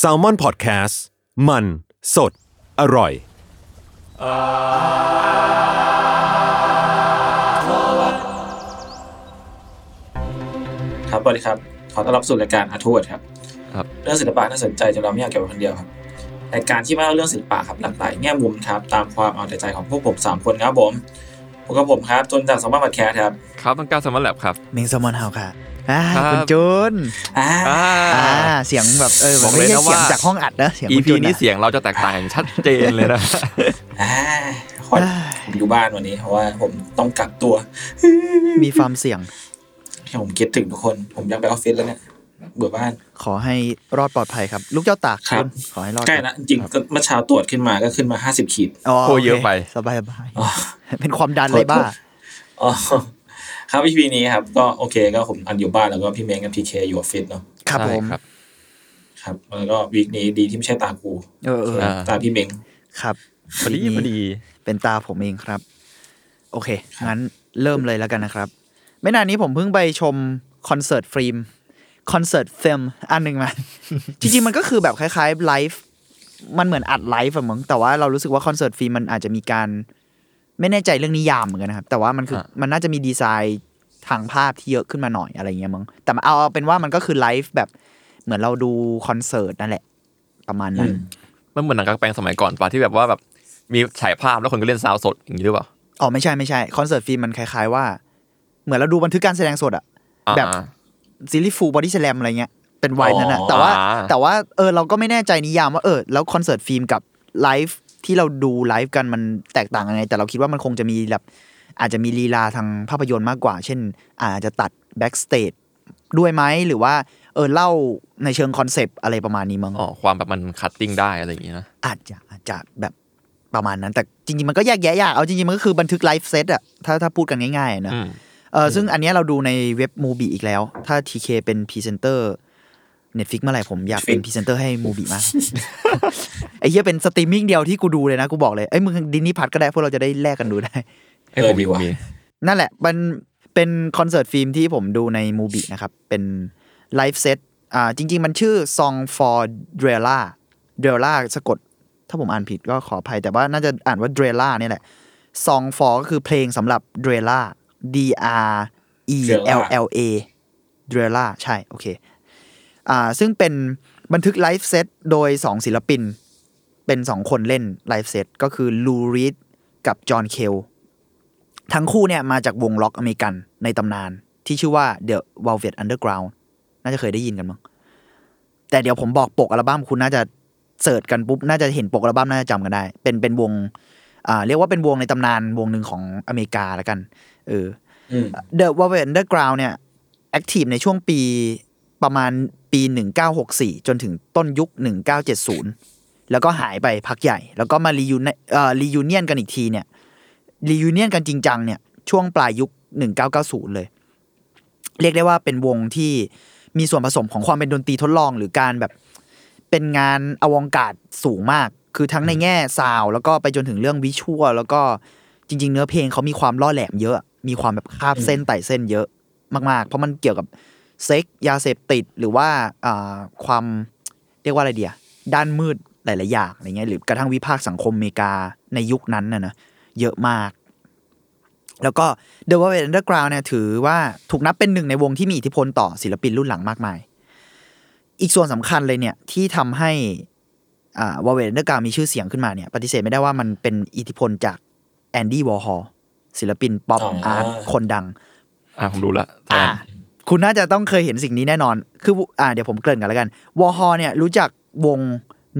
S a l ม o n PODCAST มัน สด อร่อย ครับสวัสดีครับ ขอต้อนรับสู่รายการอาทูดครับ ครับ เรื่องศิลปะน่าสนใจจนเราไม่อยากเก็บไว้คนเดียวครับรายการที่มาเล่าเรื่องศิลปะครับหลากหลายแง่มุมครับตามความเอาแต่ใจของพวกผมสามคนครับผมพวกกับผมครับจนจากสมบัติแคร์ครับ ครับต้องการสมอลแลบครับมิงแซลมอนเฮาค่ะ อ่าครับคุณจุนอ่าอ่าอ่าเสียงแบบเออบอกไม่เลยใช่นะเสียงว่าจากห้องอัดนะเสียงคุณ EP จุนนี้อะเสียงเราจะแตกต่างอย่างชัดเจนเลยนะอ่าขอผมอยู่บ้านวันนี้เพราะว่าผมต้องกักตัว มีฟาร์มเสียงผมคิดถึงทุกคน ผมอยากไปออฟฟิศแล้วเนี่ยเบื่อบ้าน ขอให้รอดปลอดภัยครับ ลูกเจ้าตากครับณขอให้รอดใกล้ละจริงๆก็เมื่อเช้าตรวจขึ้นมาก็ขึ้นมาห้าสิบขีดอ๋อโอ้เยอะไป สบายสบายเป็นความดันเลยบ้าอ๋อ ครับ EP นี้ครับ ก็โอเคก็ผมอันอยู่บ้านแล้วก็พี่เมงกับพีเคอยู่ออฟฟิศเนาะครับใช่ผมครับครับแล้วก็ week นี้ดีที่ไม่ใช่ตากูเออเอออ่าตาพี่เมงครับพอดีพอดีเป็นตาผมเองครับ โอเคงั้นเริ่มเลยแล้วกันนะครับ ไม่นานนี้ผมเพิ่งไปชม concert film concert film อันหนึ่งมาจริงๆมันก็คือแบบคล้ายๆไลฟ์มันเหมือนอัดไลฟ์อะมั้งแต่ว่าเรารู้สึกว่า concert film มันอาจจะมีการ ไม่แน่ใจเรื่องนิยามเหมือนกันนะครับ แต่ว่ามันคือมันน่าจะมีดีไซน์ทางภาพที่เยอะขึ้นมาหน่อยอะไรเงี้ยมั้งแต่เอาเอาเป็นว่ามันก็คือไลฟ์แบบเหมือนเราดูคอนเสิร์ตนั่นแหละ ประมาณนั้นมันเหมือนหนังกลางแปลงสมัยก่อนปะที่แบบว่าแบบมีฉายภาพแล้วคนก็เล่น sound สดอย่างนี้หรือเปล่าอ๋อไม่ใช่ไม่ใช่ concert film มันคล้ายๆว่า เหมือนเราดูบันทึกการแสดงสดอะอ่าแบบซีรีส์ฟูลบอดี้แ a ลมอะไรเงี้ยเป็นไวนั้นอะอ๋อแต่ว่าอ่าแต่ว่าเออเราก็ไม่แน่ใจนิยามว่าเออแล้ว concert film กับไลฟ์ ที่เราดูไลฟ์กันมันแตกต่างยังไง แต่เราคิดว่ามันคงจะมีแบบอาจจะมีลีลาทางภาพยนตร์มากกว่า เช่น อาจจะตัด backstage ด้วยไหมหรือว่าเออเล่าในเชิง concept อะไรประมาณนี้มั้งอ๋อความแบบมัน cutting ได้อะไรอย่างนี้นะอาจจะอาจจะแบบประมาณนั้น แต่จริงๆ มันก็แยกแยะยากเอาจริงๆ มันก็คือบันทึก live set อะถ้าถ้าพูดกันง่ายๆอะนะอืมเออซึ่งอันเนี้ยเราดูในเว็บ MUBI อีกแล้ว ถ้า พีเค เป็นพรีเซนเตอร์ Netflix เมื่อไหร่ผมอยากเป็นพรีเซนเตอร์ให้ MUBI มากไอ้เหี้ยเป็นสตรีมมิ่งเดียวที่กูดูเลยนะกูบอกเลยไอ้ยมึง Disney Plus ก็ได้พวกเราจะได้แลกกันดูได้ให้ผมมีผมมีนั่นแหละมันเป็น concert film ที่ผมดูใน MUBI นะครับ เป็น live set อ่าจริง ๆ มันชื่อ Song for Drella Drella สะกด ถ้าผมอ่านผิดก็ขออภัยแต่ว่าน่าจะอ่านว่า Drella เนี่ยแหละ Song for ก็คือเพลงสำหรับ Drella D R E L L A Drella ใช่ โอเค อ่าซึ่งเป็นบันทึก live set โดย 2 ศิลปิน เป็นสองคนเล่น live set ก็คือ Lou Reed กับ John Cale ทั้งคู่เนี่ยมาจากวงร็อกอเมริกันในตำนาน ที่ชื่อว่า The Velvet Underground น่าจะเคยได้ยินกันมั้งแต่เดี๋ยวผมบอกปกอัลบั้มคุณน่าจะsearch กันปุ๊บน่าจะเห็นปกอัลบั้มน่าจะจำกันได้ เป็นเป็นวงอ่าเรียกว่าเป็นวงในตำนานวงหนึ่งของอเมริกาแล้วกันเอออืม The Velvet Underground เนี่ย active ในช่วงปีประมาณปี 1964 จนถึงต้นยุค 1970 แล้วก็หายไปพักใหญ่ แล้วก็มา reu- เอ่อ reunion กันอีกทีเนี่ย reunion กันจริงจังเนี่ยช่วงปลายยุค 1990 เลย เรียกได้ว่าเป็นวงที่มีส่วนผสมของความเป็นดนตรีทดลองหรือการแบบเป็นงานอวองการสูงมาก คือทั้งในแง่ซาว แล้วก็ไปจนถึงเรื่องวิชวลแล้วก็จริง ๆ เนื้อเพลงเขามีความล่อแหลมเยอะ มีความแบบคาบเส้นไต่เส้นเยอะมากๆ เพราะมันเกี่ยวกับ เซ็กยาเสพติดหรือว่าอ่าความเรียกว่าอะไรเดียด้านมืดหลาย ๆ อย่างอะไรเงี้ยหรือกระทั่งวิพากษ์สังคมอเมริกาในยุคนั้นน่ะนะเยอะมาก แล้วก็ The Velvet Underground เนี่ยถือว่าถูกนับเป็นหนึ่งในวงที่มีอิทธิพลต่อศิลปินรุ่นหลังมากมาย อีกส่วนสำคัญเลยเนี่ยที่ทำให้อ่า Velvet Underground มีชื่อเสียงขึ้นมาเนี่ยปฏิเสธไม่ได้ว่ามันเป็นอิทธิพลจาก Andy Warhol ศิลปินป๊อปอ๋อออาร์ตคนดัง อ่าผมรู้ละแทอ่าน คุณน่าจะต้องเคยเห็นสิ่งนี้แน่นอน คืออ่าเดี๋ยวผมเกริ่นกันแล้วกัน Warhol เนี่ยรู้จักวง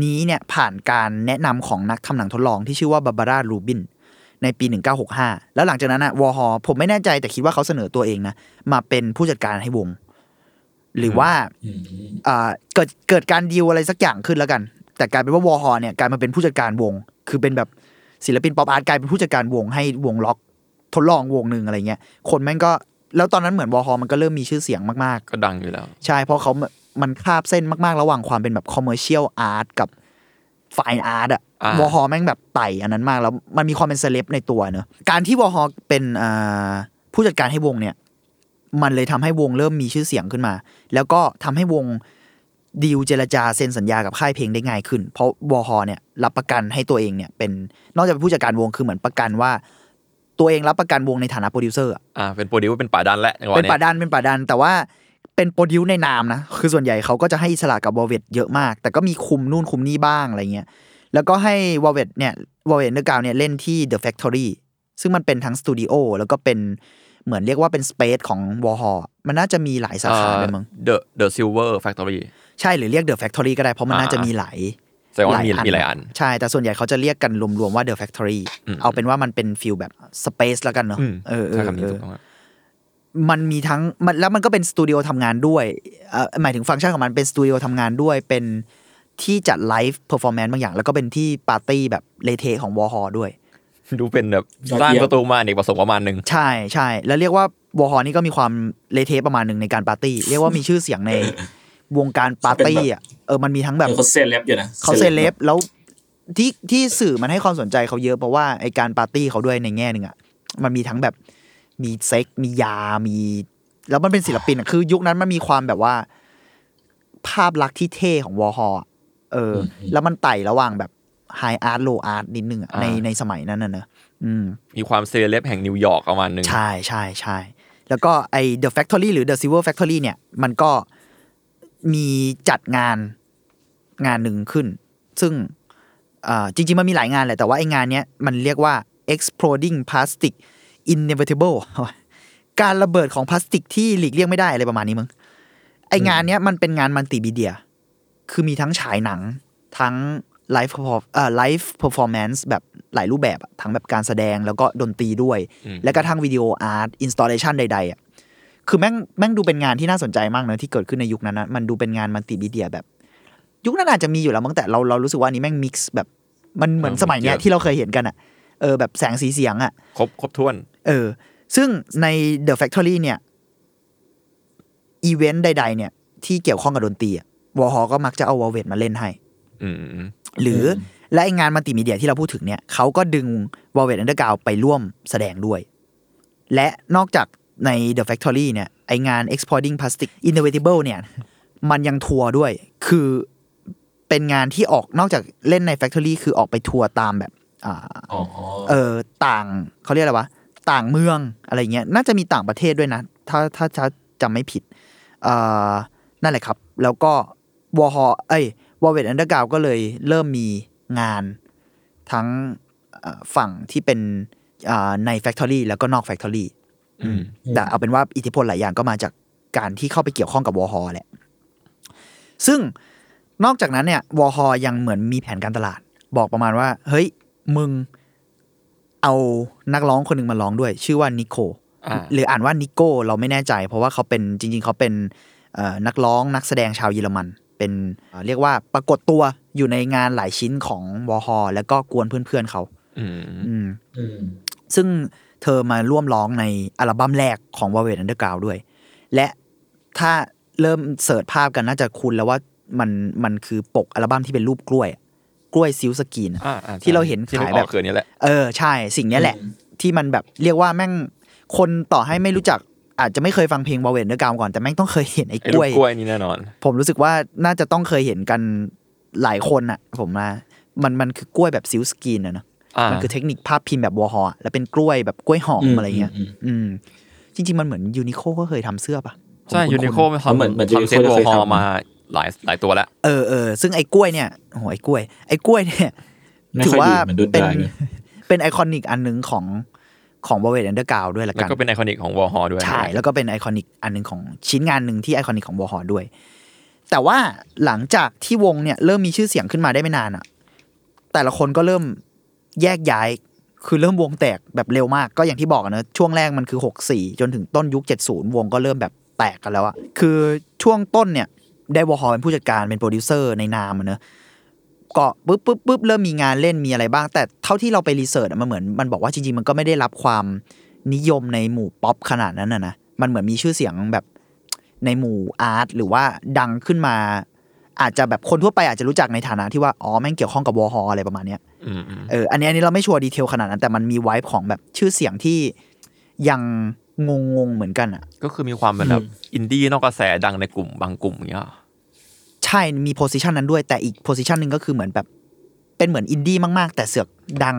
นี้เนี่ยผ่านการแนะนำของนักทำหนังทดลองที่ชื่อว่า Barbara Rubinในปี 1965 แล้วหลังจากนั้นอะ Warhol ผมไม่แน่ใจแต่คิดว่าเขาเสนอตัวเองนะ มาเป็นผู้จัดการให้วง หรือว่าอืมอ่าเกิดเกิดการดีลอะไรสักอย่างขึ้นแล้วกัน แต่กลายเป็นว่า Warhol เนี่ยกลายมาเป็นผู้จัดการวง คือเป็นแบบศิลปิน pop art กลายเป็นผู้จัดการวงให้วงร็อกทดลองวงหนึ่งอะไรเงี้ย คนแม่งก็ แล้วตอนนั้นเหมือน Warhol มันก็เริ่มมีชื่อเสียงมากก็ดังอยู่แล้วๆใช่เพราะเขามันคาบเส้นมากๆ ระหว่างความเป็นแบบ commercial art กับฟ i นอาร์ตอะอ่า Warhol แม่งแบบไต่อันนั้นมากแล้วมันมีความเป็นเซเลบในตัวเนอะการที่ Warhol เป็นอ่าผู้จัดการให้วงเนี่ย มันเลยทำให้วงเริ่มมีชื่อเสียงขึ้นมา แล้วก็ทำให้วงดีลเจรจาเซ็นสัญญากับค่ายเพลงได้ง่ายขึ้น เพราะวอฮอเนี่ยรับประกันให้ตัวเองเนี่ยเป็นนอกจากเป็นผู้จัดการวงคือเหมือนประกันว่า ตัวเองรับประกันวงในฐานะโปรดิวเซอร์อะอ่าเป็นโปรดิวเป็นป๋าดันและจังหวะเป็นเนี้ยป๋าดันเป็นป๋าดัน แต่ว่าเป็น produce ในนามนะ คือส่วนใหญ่เขาก็จะให้อิสระกับ Velvet เยอะมาก แต่ก็มีคุมนู่นคุมนี่บ้างอะไรเงี้ยแล้วก็ให้ Velvet เนี่ย Velvet Underground เนี่ยเล่นที่ The Factory ซึ่งมันเป็นทั้งสตูดิโอแล้วก็เป็นเหมือนเรียกว่าเป็น space ของ Warhol มันน่าจะมีหลายสาขาเลยมั้ง The The Silver Factoryใช่หรือเรียก The Factory ก็ได้เพราะมันอ่าน่าจะมีหลาย แสดงว่ามีมีหลายอัน ใช่ แต่ส่วนใหญ่เขาจะเรียกกันรวมๆว่า The Factory อืมเอาเป็นว่ามันเป็น feel แบบ space แล้วกันเนาะอืมเออเอใช่อคำนี้เอถูอกต้องครับมันมีทั้งมันแล้วมันก็เป็นสตูดิโอทำงานด้วยเอ่อหมายถึงฟังก์ชันของมันเป็นสตูดิโอทำงานด้วยเป็นที่จัด live performance บางอย่าง แล้วก็เป็นที่ปาร์ตี้แบบเละเทะของวอร์ฮอลด้วย ดูเป็นแบบยอดสร้างเยี่ยมประตูมอเนกประสงค์ประมาณหนึ่งใช่ใช่แล้วเรียกว่าวอร์ฮอลนี่ก็มีความเละเทะประมาณหนึ่งในการปาร์ตี้เรียกว่ามีชื่อเสียงใน วงการปาร์ตี้อะเออมันมีทั้งแบบเออเขาเซเลบอยู่นะเขาเซเลบแล้วที่ที่สื่อมันให้ความสนใจเขาเยอะเพราะว่าไอการปาร์ตี้เขาด้วยในแง่หนึ่งอะมันมีทั้งแบบมีเซ็กซ์มียามี แล้วมันเป็นศิลปินอะคือ ยุคนั้นมันมีความแบบว่า ภาพลักษณ์ที่เท่ของวอร์ฮอลเอออแล้วมันไต่ระหว่างแบบ high art low art นิดนึงอะในในสมัยนั้นน่ะเนอะอืมมีความเซเลบแห่งนิวยอร์กประมาณหนึ่งใช่ใช่ใช่แล้วก็ไอ The Factory หรือ The Silver Factory เนี่ยมันก็ มีจัดงานงานหนึ่งขึ้น ซึ่งอ่าจริงๆ มันมีหลายงานแหละ แต่ว่าไองานเนี้ยมันเรียกว่า Exploding Plastic Inevitable การระเบิดของพลาสติกที่หลีกเลี่ยงไม่ได้อะไรประมาณนี้มึงไองานเนี้ยมันเป็นงานมัลติมีเดีย คือมีทั้งฉายหนัง ทั้งไลฟ์เอ่อ live performance แบบหลายรูปแบบอะทั้งแบบการแสดงแล้วก็ดนตรีด้วย และกระทั่งวิดีโออาร์ตอินสต l เลชันใดๆอะ คือแม่งแม่งดูเป็นงานที่น่าสนใจมากเนอะที่เกิดขึ้นในยุคนั้นนะมันดูเป็นงานมัลติมีเดียแบบ ยุคนั้นอาจจะมีอยู่แล้วมั้งแต่เราเรารู้สึกว่าอันนี้แม่ง mix แบบมันเหมือนสมัยเนี้ยที่เราเคยเห็นกันอะเออแบบแสงสีเสียงอะครบครบถ้วน เออ ซึ่งใน The Factory เนี่ยอีเวนต์ใด ๆ เนี่ย ที่เกี่ยวข้องกับดนตรีอะวอร์ฮอลก็มักจะเอา Velvet มาเล่นให้อืมหรือและไองานมัลติมีเดียที่เราพูดถึงเนี่ยเขาก็ดึง Velvet Underground ไปร่วมแสดงด้วย และนอกจาก ใน The Factory เนี่ยไองาน Exploding Plastic Inevitable เนี่ยมันยังทัวร์ด้วย คือเป็นงานที่ออกนอกจากเล่นใน Factory คือออกไปทัวร์ตามแบบอ่าอ๋อเออต่างเขาเรียกอะไรวะ ต่างเมืองอะไรเงี้ย น่าจะมีต่างประเทศด้วยนะ ถ้าถ้าถ้าจำไม่ผิดเอ่อนั่นแหละครับ แล้วก็วอฮอเอ้ยวอลเวตอันเดอร์กาวก็เลยเริ่มมีงานทั้งเอ่อฝั่งที่เป็นอ่าใน Factory แล้วก็นอก Factory อืม แต่เอาเป็นว่าอิทธิพลหลายอย่างก็มาจากการที่เข้าไปเกี่ยวข้องกับวอฮอแหละ ซึ่งนอกจากนั้นเนี่ยวอฮอยังเหมือนมีแผนการตลาด บอกประมาณว่า เฮ้ย มึงเอานักร้องคนหนึ่งมาร้องด้วย ชื่อว่านิโคอ่าหรืออ่านว่านิโก้เราไม่แน่ใจ เพราะว่าเขาเป็นจริง ๆ เขาเป็นเอ่อนักร้องนักแสดงชาวเยอรมัน เป็นเอ่อเรียกว่าปรากฏตัวอยู่ในงานหลายชิ้นของวอฮอแล้วก็กวนเพื่อนๆเขาอืมอืมอืมซึ่งเธอมาร่วมร้องในอัลบั้มแรกของ w a v e d Underground ด้วย และถ้าเริ่ม search ภาพกันน่าจะคุ้นแล้วว่ามันมันคือปกอัลบั้มที่เป็นรูปกล้วยอะกล้วย silkscreen อะอ่าอ่ที่เราเห็นที่นึกขายอแบอบกคืออนนี้แหละเออใช่สิ่งเนี้ยแหละ ที่มันแบบเรียกว่าแม่งคนต่อให้ไม่รู้จักอาจจะไม่เคยฟังเพลง w a v e d Underground ก่อนแต่แม่งต้องเคยเห็นไอ้ไอ้กลูล้กวยกล้วยนี่แน่นอน ผมรู้สึกว่าน่าจะต้องเคยเห็นกันหลายคนอะผมมามันมันคือกล้วยแบบ silkscreen อะเนอะอ่า มันคือเทคนิคภาพพิมพ์แบบวอร์ฮอลแล้วเป็นกล้วยแบบกล้วยหอมอืมอะไรเงี้ยอืมอืม จริง ๆ มันเหมือน Uniqlo ก็เคยทำเสื้อปะผมใช่คุ้นๆ Uniqlo มันเหมือนเหมือนทำทำเซ็ต Uniqlo วอร์ฮอลเคยทำมาหลายหลายตัวแล้วเออเออซึ่งไอ้กล้วยเนี่ยโอ้โหไอ้กล้วย ไอ้กล้วยเนี่ยไม่ถือค่อยว่าดีเหมือนดุนเป็นดายเลยเป็น iconic อันหนึงของของบ o เว t อันเดอร์กาวด้วยละแล้วกันก็เป็น iconic ของวอลฮอด้วยใช่แล้วก็เป็นไอคอนิกอันหนึ่งของชิ้นงานหนึ่งที่ iconic ของวอร์ฮอลด้วย แต่ว่าหลังจากที่วงเนี่ยเริ่มมีชื่อเสียงขึ้นมาได้ไม่นานอะแต่ละคนก็เริ่ม แยกย้ายคือเริ่มวงแตกแบบเร็วมากก็อย่างที่บอกนะช่วงแรกมันคือ 64 จนถึงต้นยุค 70 วงก็เริ่มแบบแตกกันแล้วอะคือช่วงต้นเนี่ยได้วอร์ฮอลเป็นผู้จัดการเป็นโปรดิวเซอร์ในนามอะเนอะก็ปุ๊บปุ๊บปุ๊บเริ่มมีงานเล่นมีอะไรบ้าง แต่เท่าที่เราไป research อะมันเหมือนมันบอกว่าจริงๆ มันก็ไม่ได้รับความนิยมในหมู่ป๊อปขนาดนั้นนะนะมันเหมือนมีชื่อเสียงแบบในหมู่ art หรือว่าดังขึ้นมา อาจจะแบบคนทั่วไปอาจจะรู้จักในฐานะที่ว่าอ๋อแม่งเกี่ยวข้องกับวอร์ฮอลอะไรประมาณเนี้ย เอออันนี้อันนี้เราไม่ sure detail ขนาดนั้น แต่มันมี vibe ของแบบชื่อเสียงที่ยังงงงๆเหมือนกันอะ ก็คือมีความเป็นแบบอินดี้นอกกระแสดังในกลุ่มบางกลุ่มอย่างเงี้ยใช่มี position นั้นด้วย แต่อีก position หนึ่งก็คือเหมือนแบบ เป็นเหมือนอินดี้มาก ๆ แต่เสือกดัง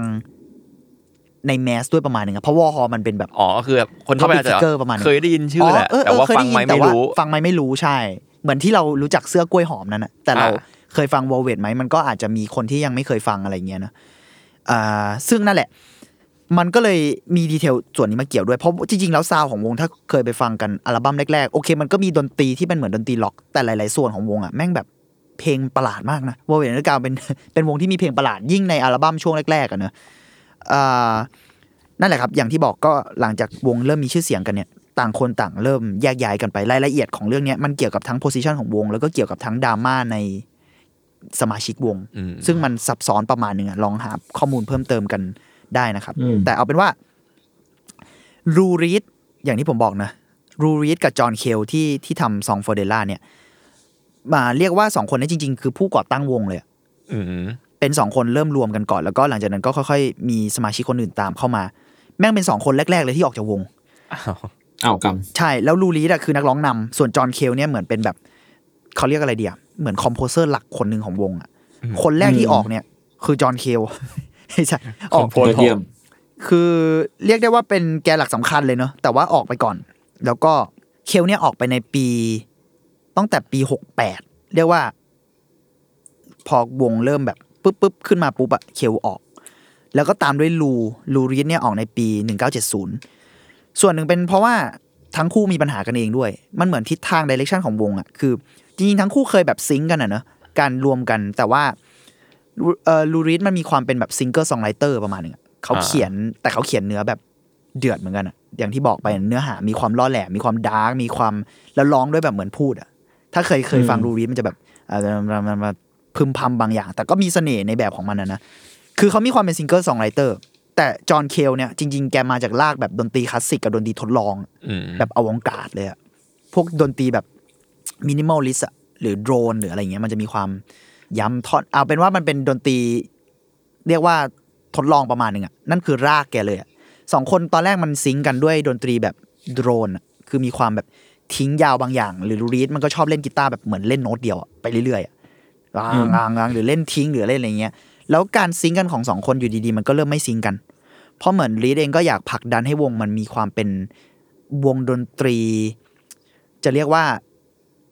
ใน mass ด้วยประมาณหนึงอะเพราะวอร์ฮอลมันเป็นแบบอ๋อก็คือแบบคนทั่วไปอาจจะ Public figure ประมาณนั้นเคยได้ยินชื่อแหละเออแต่ว่าเออเคยฟังด้ยินไหมแต่ไม่ว่ารู้ฟังไหมไม่รู้ใช่ เหมือนที่เรารู้จักเสื้อกล้วยหอมนั่นนะแต่เราอ่า เคยฟัง Velvet ไหมมันก็อาจจะมีคนที่ยังไม่เคยฟังอะไรเงี้ยนะอ่าซึ่งนั่นแหละ มันก็เลยมี detail ส่วนนี้มาเกี่ยวด้วย เพราะจริงๆ แล้วซาวของวงถ้าเคยไปฟังกันอัลบั้มแรกๆ โอเค มันก็มีดนตรีที่เป็นเหมือนดนตรีร็อก แต่หลายๆส่วนของวงอะแม่งแบบเพลงประหลาดมากนะ Velvet Underground เป็นเป็นวงที่มีเพลงประหลาดยิ่งในอัลบั้มช่วงแรกๆอะเนอะอ่านั่นแหละครับ อย่างที่บอกก็หลังจากวงเริ่มมีชื่อเสียงกันเนี่ยต่างคนต่างเริ่มแยกย้ายกันไปรายละเอียดของเรื่องนี้มันเกี่ยวกับทั้งโพสิชันของวง แล้วก็เกี่ยวกับทั้งดราม่าใน สมาชิกวงอืมซึ่งมันซับซ้อนประมาณหนึ่งอะลองหาข้อมูลเพิ่มเติมกันได้นะครับอืมแต่เอาเป็นว่ารูรีดอย่างที่ผมบอกนะรูรีดกับจอห์นเคลที่ที่ทำซองฟอร์เดล่าเนี่ย มาเรียกว่าสองคนนี้จริง ๆ คือผู้ก่อตั้งวงเลยอะอืมเป็นสองคนเริ่มรวมกันก่อน แล้วก็หลังจากนั้นก็ค่อยๆ มีสมาชิกคนอื่นตามเข้ามา แม่งเป็นสองคนแรก ๆ เลยที่ออกจากวงอ้าวอ้าวกรรมใช่แล้วลูรีดอะคือนักร้องนำส่วนจอห์นเคลเนี่ยเหมือนเป็นแบบเขาเรียกอะไรเดีย เหมือนคอมโพเซอร์หลักคนหนึ่งของวงอะคนแรกที่ออกเนี่ย คือจอห์นเคลไม่ใช่ออกโพสยอดเยี่ยมคือเรียกได้ว่าเป็นแกนหลักสำคัญเลยเนอะแต่ว่าออกไปก่อน แล้วก็เคลเนี่ยออกไปในปีตั้งแต่ปีหกแปดเรียกว่า พอวงเริ่มแบบปุ๊บปุ๊บขึ้นมาปุ๊บอะเคลออก แล้วก็ตามด้วยลูลูรีดเนี่ยออกในปีหนึ่งเก้าเจ็ดศูนย์ส่วนหนึ่งเป็นเพราะว่าทั้งคู่มีปัญหากันเองด้วย มันเหมือนทิศทาง direction ของวงอะคือ จริงๆทั้งคู่เคยแบบ sync กันอะเนอะการรวมกันแต่ว่าลูเอ่อลูรีดมันมีความเป็นแบบ singer-songwriter ประมาณหนึงอะเขาเขียนแต่เขาเขียนเนื้อแบบเดือดเหมือนกันอะอย่างที่บอกไปเนื้อหา มีความล่อแหลมมีความดาร์กมีความแล้วร้องด้วยแบบเหมือนพูดอะถ้าเคยเคยฟังอืมลูรีดมันจะแบบเอ่อมามามาพึมพำบางอย่าง แต่ก็มีเสน่ห์ในแบบของมันนะนะคือเขามีความเป็น singer-songwriter แต่จอห์นเคลเนี่ยจริง ๆ แกมาจากรากแบบดนตรีคลาสสิกกับดนตรีทดลองอืมแบบ avant-garde เลยอะพวกดนตรีแบบ minimalist อะหรือโดรนหรืออะไรเงี้ยมันจะมีความย้ำทวนเอาเป็นว่ามันเป็นดนตรี เรียกว่าทดลองประมาณหนึ่งอะนั่นคือรากแกเลยอะสองคนตอนแรกมัน sync กันด้วยดนตรีแบบโดรนคือมีความแบบทิ้งยาวบางอย่าง หรือลูรีดมันก็ชอบเล่นกีตาร์แบบเหมือนเล่นโน้ตเดียวไปเรื่อยๆงางางางหรือเล่นทิ้งหรือเล่นอะไรเงี้ยแล้วการ sync กันของสองคนอยู่ดีๆ มันก็เริ่มไม่ sync กัน เพราะเหมือนรีดเองก็อยากผลักดันให้วงมันมีความเป็นวงดนตรี จะเรียกว่า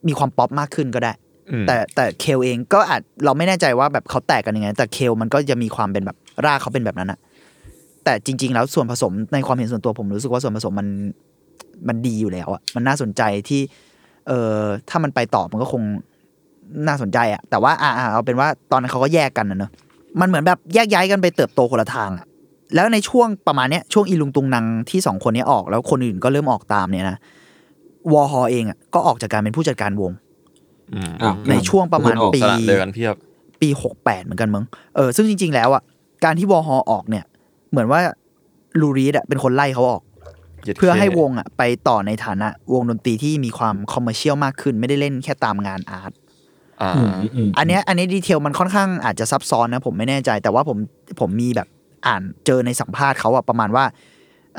มีความป๊อปมากขึ้นก็ได้อืมแต่แต่เคลเองก็อาจเราไม่แน่ใจว่าแบบเขาแตกกันยังไง แต่เคลมันก็จะมีความเป็นแบบรากเขาเป็นแบบนั้นอะแต่จริง ๆ แล้วส่วนผสมในความเห็นส่วนตัวผมรู้สึกว่าส่วนผสมมันมันดีอยู่แล้วอะมันน่าสนใจที่ เออถ้ามันไปต่อมันก็คงน่าสนใจอะแต่ว่าอ่าอ่าเอาเป็นว่าตอนนั้นเขาก็แยกกันนะเนอะมันเหมือนแบบแยกย้ายกันไปเติบโตคนละทางอะแล้วในช่วงประมาณเนี้ยช่วงอีลุงตุงนางที่สองคนเนี้ยออกแล้วคนอื่นก็เริ่มออกตามเนี่ยนะ วอร์ฮอลเองอะก็ออกจากการเป็นผู้จัดการวงอืมอ้าวในช่วงประมาณคนออกปีสละเดือกันเพียบปีหกแปดเหมือนกันมึงเออซึ่งจริง ๆ แล้วอะการที่วอร์ฮอลออกเนี่ย เหมือนว่าลูรีดอะเป็นคนไล่เขาออก เพื่อให้วงอะไปต่อในฐานะวงดนตรีที่มีความ commercial มากขึ้น ไม่ได้เล่นแค่ตามงาน art อ่าอืมอืมอันเนี้ยอันนี้ detail มันค่อนข้างอาจจะซับซ้อนนะผมไม่แน่ใจ แต่ว่าผมผมมีแบบอ่านเจอในสัมภาษณ์เขาอะประมาณว่า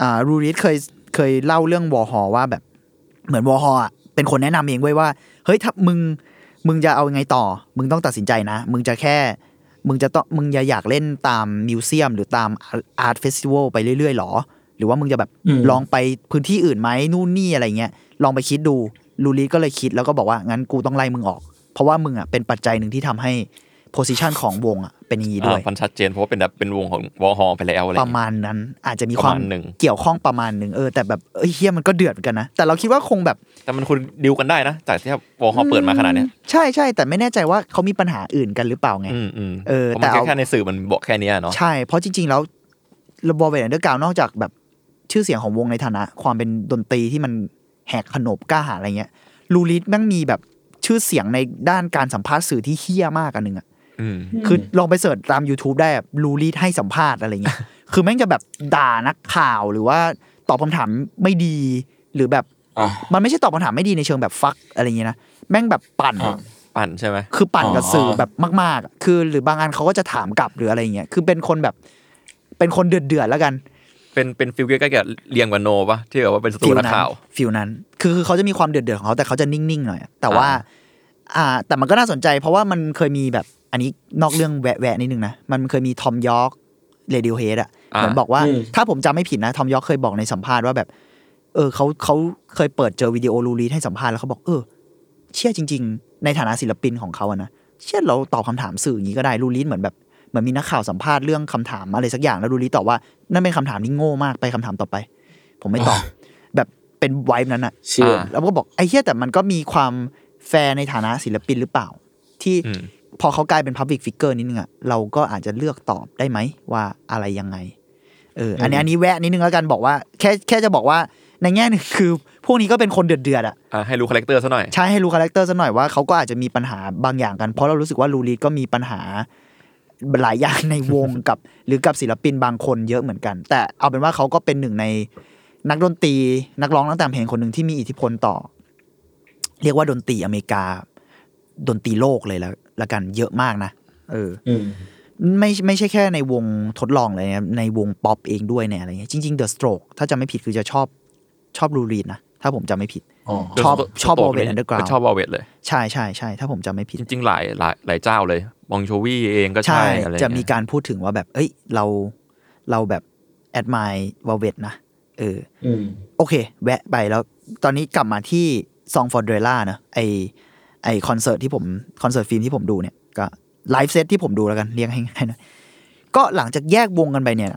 อ่าลูรีดเคยเคยเล่าเรื่องวอร์ฮอลว่าแบบ เหมือนวอร์ฮอลอะเป็นคนแนะนำเองไว้ยว่า เฮ้ยถ้ามึงมึงจะเอาไงต่อ มึงต้องตัดสินใจนะ มึงจะแค่ มึงจะต้องมึงอย่าอยากเล่นตาม museum หรือตาม art festival ไปเรื่อยๆหรอ หรือว่ามึงจะแบบอืมลองไปพื้นที่อื่นไหมนู่นนี่อะไรเงี้ยลองไปคิดดูลูรีดก็เลยคิดแล้วก็บอกว่างั้นกูต้องไล่มึงออก เพราะว่ามึงอะเป็นปัจจัยหนึ่งที่ทำให้ position ของวงอะเป็นอย่างนี้ด้วยอ่ามันชัดเจนเพราะว่าเป็นแบบเป็นวงของวอร์ฮอลไปแล้วอะไรอปย่างระเงี้ยมาณนั้น อาจจะมีความประมาณหนึ่งเกี่ยวข้องประมาณหนึ่งเออแต่แบบเอ้ยเหี้ยมันก็เดือดเหมือนกันนะ แต่เราคิดว่าคงแบบ แต่มันคุณดิวกันได้นะจากที่วอร์ฮอลเปิดมาขนาดเนี้ยใช่ใช่แต่ไม่แน่ใจว่าเขามีปัญหาอื่นกันหรือเปล่าไงอืมอืมเออพราะแต่มันเอาแค่ในสื่อมันบอกแค่เนี้ยเนาะใช่เพราะจริงๆแล้ว Velvet Underground นอกจากแบบชื่อเสียงของวงในฐานะ ความเป็นดนตรีที่มันแหกขนบกล้าหาญอะไรเงี้ยลูรีดแม่งมีแบบชื่อเสียงในด้านการสัมภาษณ์สื่อที่เหี้ยมากอันหนึ่งอะอืม คือลองไป search ตาม YouTube ได้แบบลูรีดให้สัมภาษณ์อะไรเงี้ยคือแม่งจะแบบด่านักข่าวหรือว่าตอบคำถามไม่ดีหรือแบบอะมันไม่ใช่ตอบคำถามไม่ดีในเชิงแบบ fuck อะไรเงี้ยนะแม่งแบบปั่นอะปั่นใช่ไหมคือปั่นกับอ๋อสื่อแบบมากๆอะคือหรือบางอันเขาก็จะถามกลับหรืออะไรเงี้ยคือเป็นคนแบบเป็นคนเดือดเดือดๆแล้วกัน เป็นเป็น feel ใกล้ๆกับเรียงกับโนปะที่แบบว่าเป็นสตูฟิลนักนั้นข่าวfeel นั้นคือคือเขาจะมีความเดือดเดือดๆของเขาแต่เขาจะนิ่งๆหน่อยแต่ว่า อ่า แต่มันก็น่าสนใจ เพราะว่ามันเคยมีแบบ อันนี้นอกเรื่องแวะๆนิดนึงนะ มันเคยมี Thom Yorke Radiohead อะอ่าเหมือนบอกว่าอืมถ้าผมจำไม่ผิดนะ Thom Yorke เคยบอกในสัมภาษณ์ว่าแบบ เออเขาเขาเคยเปิดเจอวิดีโอลูรีดให้สัมภาษณ์แล้วเขาบอกเออ เชี่ยจริง ๆ ในฐานะศิลปินของเขาอะนะเชี่ยเราตอบคำถามสื่ออย่างนี้ก็ได้ลูรีดเหมือนแบบเหมือนมีนักข่าวสัมภาษณ์เรื่องคำถามอะไรสักอย่างแล้วลูรีดตอบว่านั่นเป็นคำถามที่โง่มากไปคำถามต่อไป ผมไม่ตอบแบบเป็น vibe นั้นอะเชี่ยอ่าแล้วก็บอกไอ้เหี้ยแต่มันก็มีความแฟร์ในฐานะศิลปินหรือเปล่า ที่อืม พอเขากลายเป็น Public Figure นิดนึงอะเราก็อาจจะเลือกตอบได้ไหมว่าอะไรยังไงเอออันนี้อันนี้แวะนิดนึงแล้วกันบอกว่าแค่แค่จะบอกว่าในแง่หนึ่งคือ พวกนี้ก็เป็นคนเดือดเดือดๆอะอะให้รู้ character ซะหน่อยใช่ให้รู้ character ซะหน่อยว่าเขาก็อาจจะมีปัญหาบางอย่างกัน เพราะเรารู้สึกว่าลูรีดก็มีปัญหาหลายอย่างในวงกับ หรือกับศิลปินบางคนเยอะเหมือนกัน แต่เอาเป็นว่าเขาก็เป็นหนึ่งในนักดนตรี นักร้องนักแต่งเพลงคนหนึ่งที่มีอิทธิพลต่อ เรียกว่าดนตรีอเมริกา ดนตรีโลกเลยแล้ว ละกันเยอะมากนะเอออืมไม่ไม่ใช่แค่ในวงทดลองเลยนะในวงป๊อปเองด้วยเนี่ยอะไรเงี้ยจริงๆ The Strokes ถ้าจำไม่ผิดคือจะชอบชอบลูรีดนะ ถ้าผมจำไม่ผิดอ๋อชอบ The ชอบ Strokes Velvet นี่ Underground ชอบ Velvet เลย ใช่ใช่ใช่ถ้าผมจำไม่ผิด จริงๆ หลายหลายหลายเจ้าเลย Bon Jovi เองก็ใช่อะไรจะมีเงี้ยการพูดถึงว่าแบบ เอ้ยเราเราแบบแอดม r e ว l เว t นะเอออืมโอเค แวะไปแล้ว ตอนนี้กลับมาที่ Song for d r e l l a นะไอ ไอคอนเสิร์ตที่ผมคอนเสิร์ตฟิล์มที่ผมดูเนี่ยก็ live set ที่ผมดูแล้วกันเรียกง่ายๆหนะก็หลังจากแยกวงกันไปเนี่ย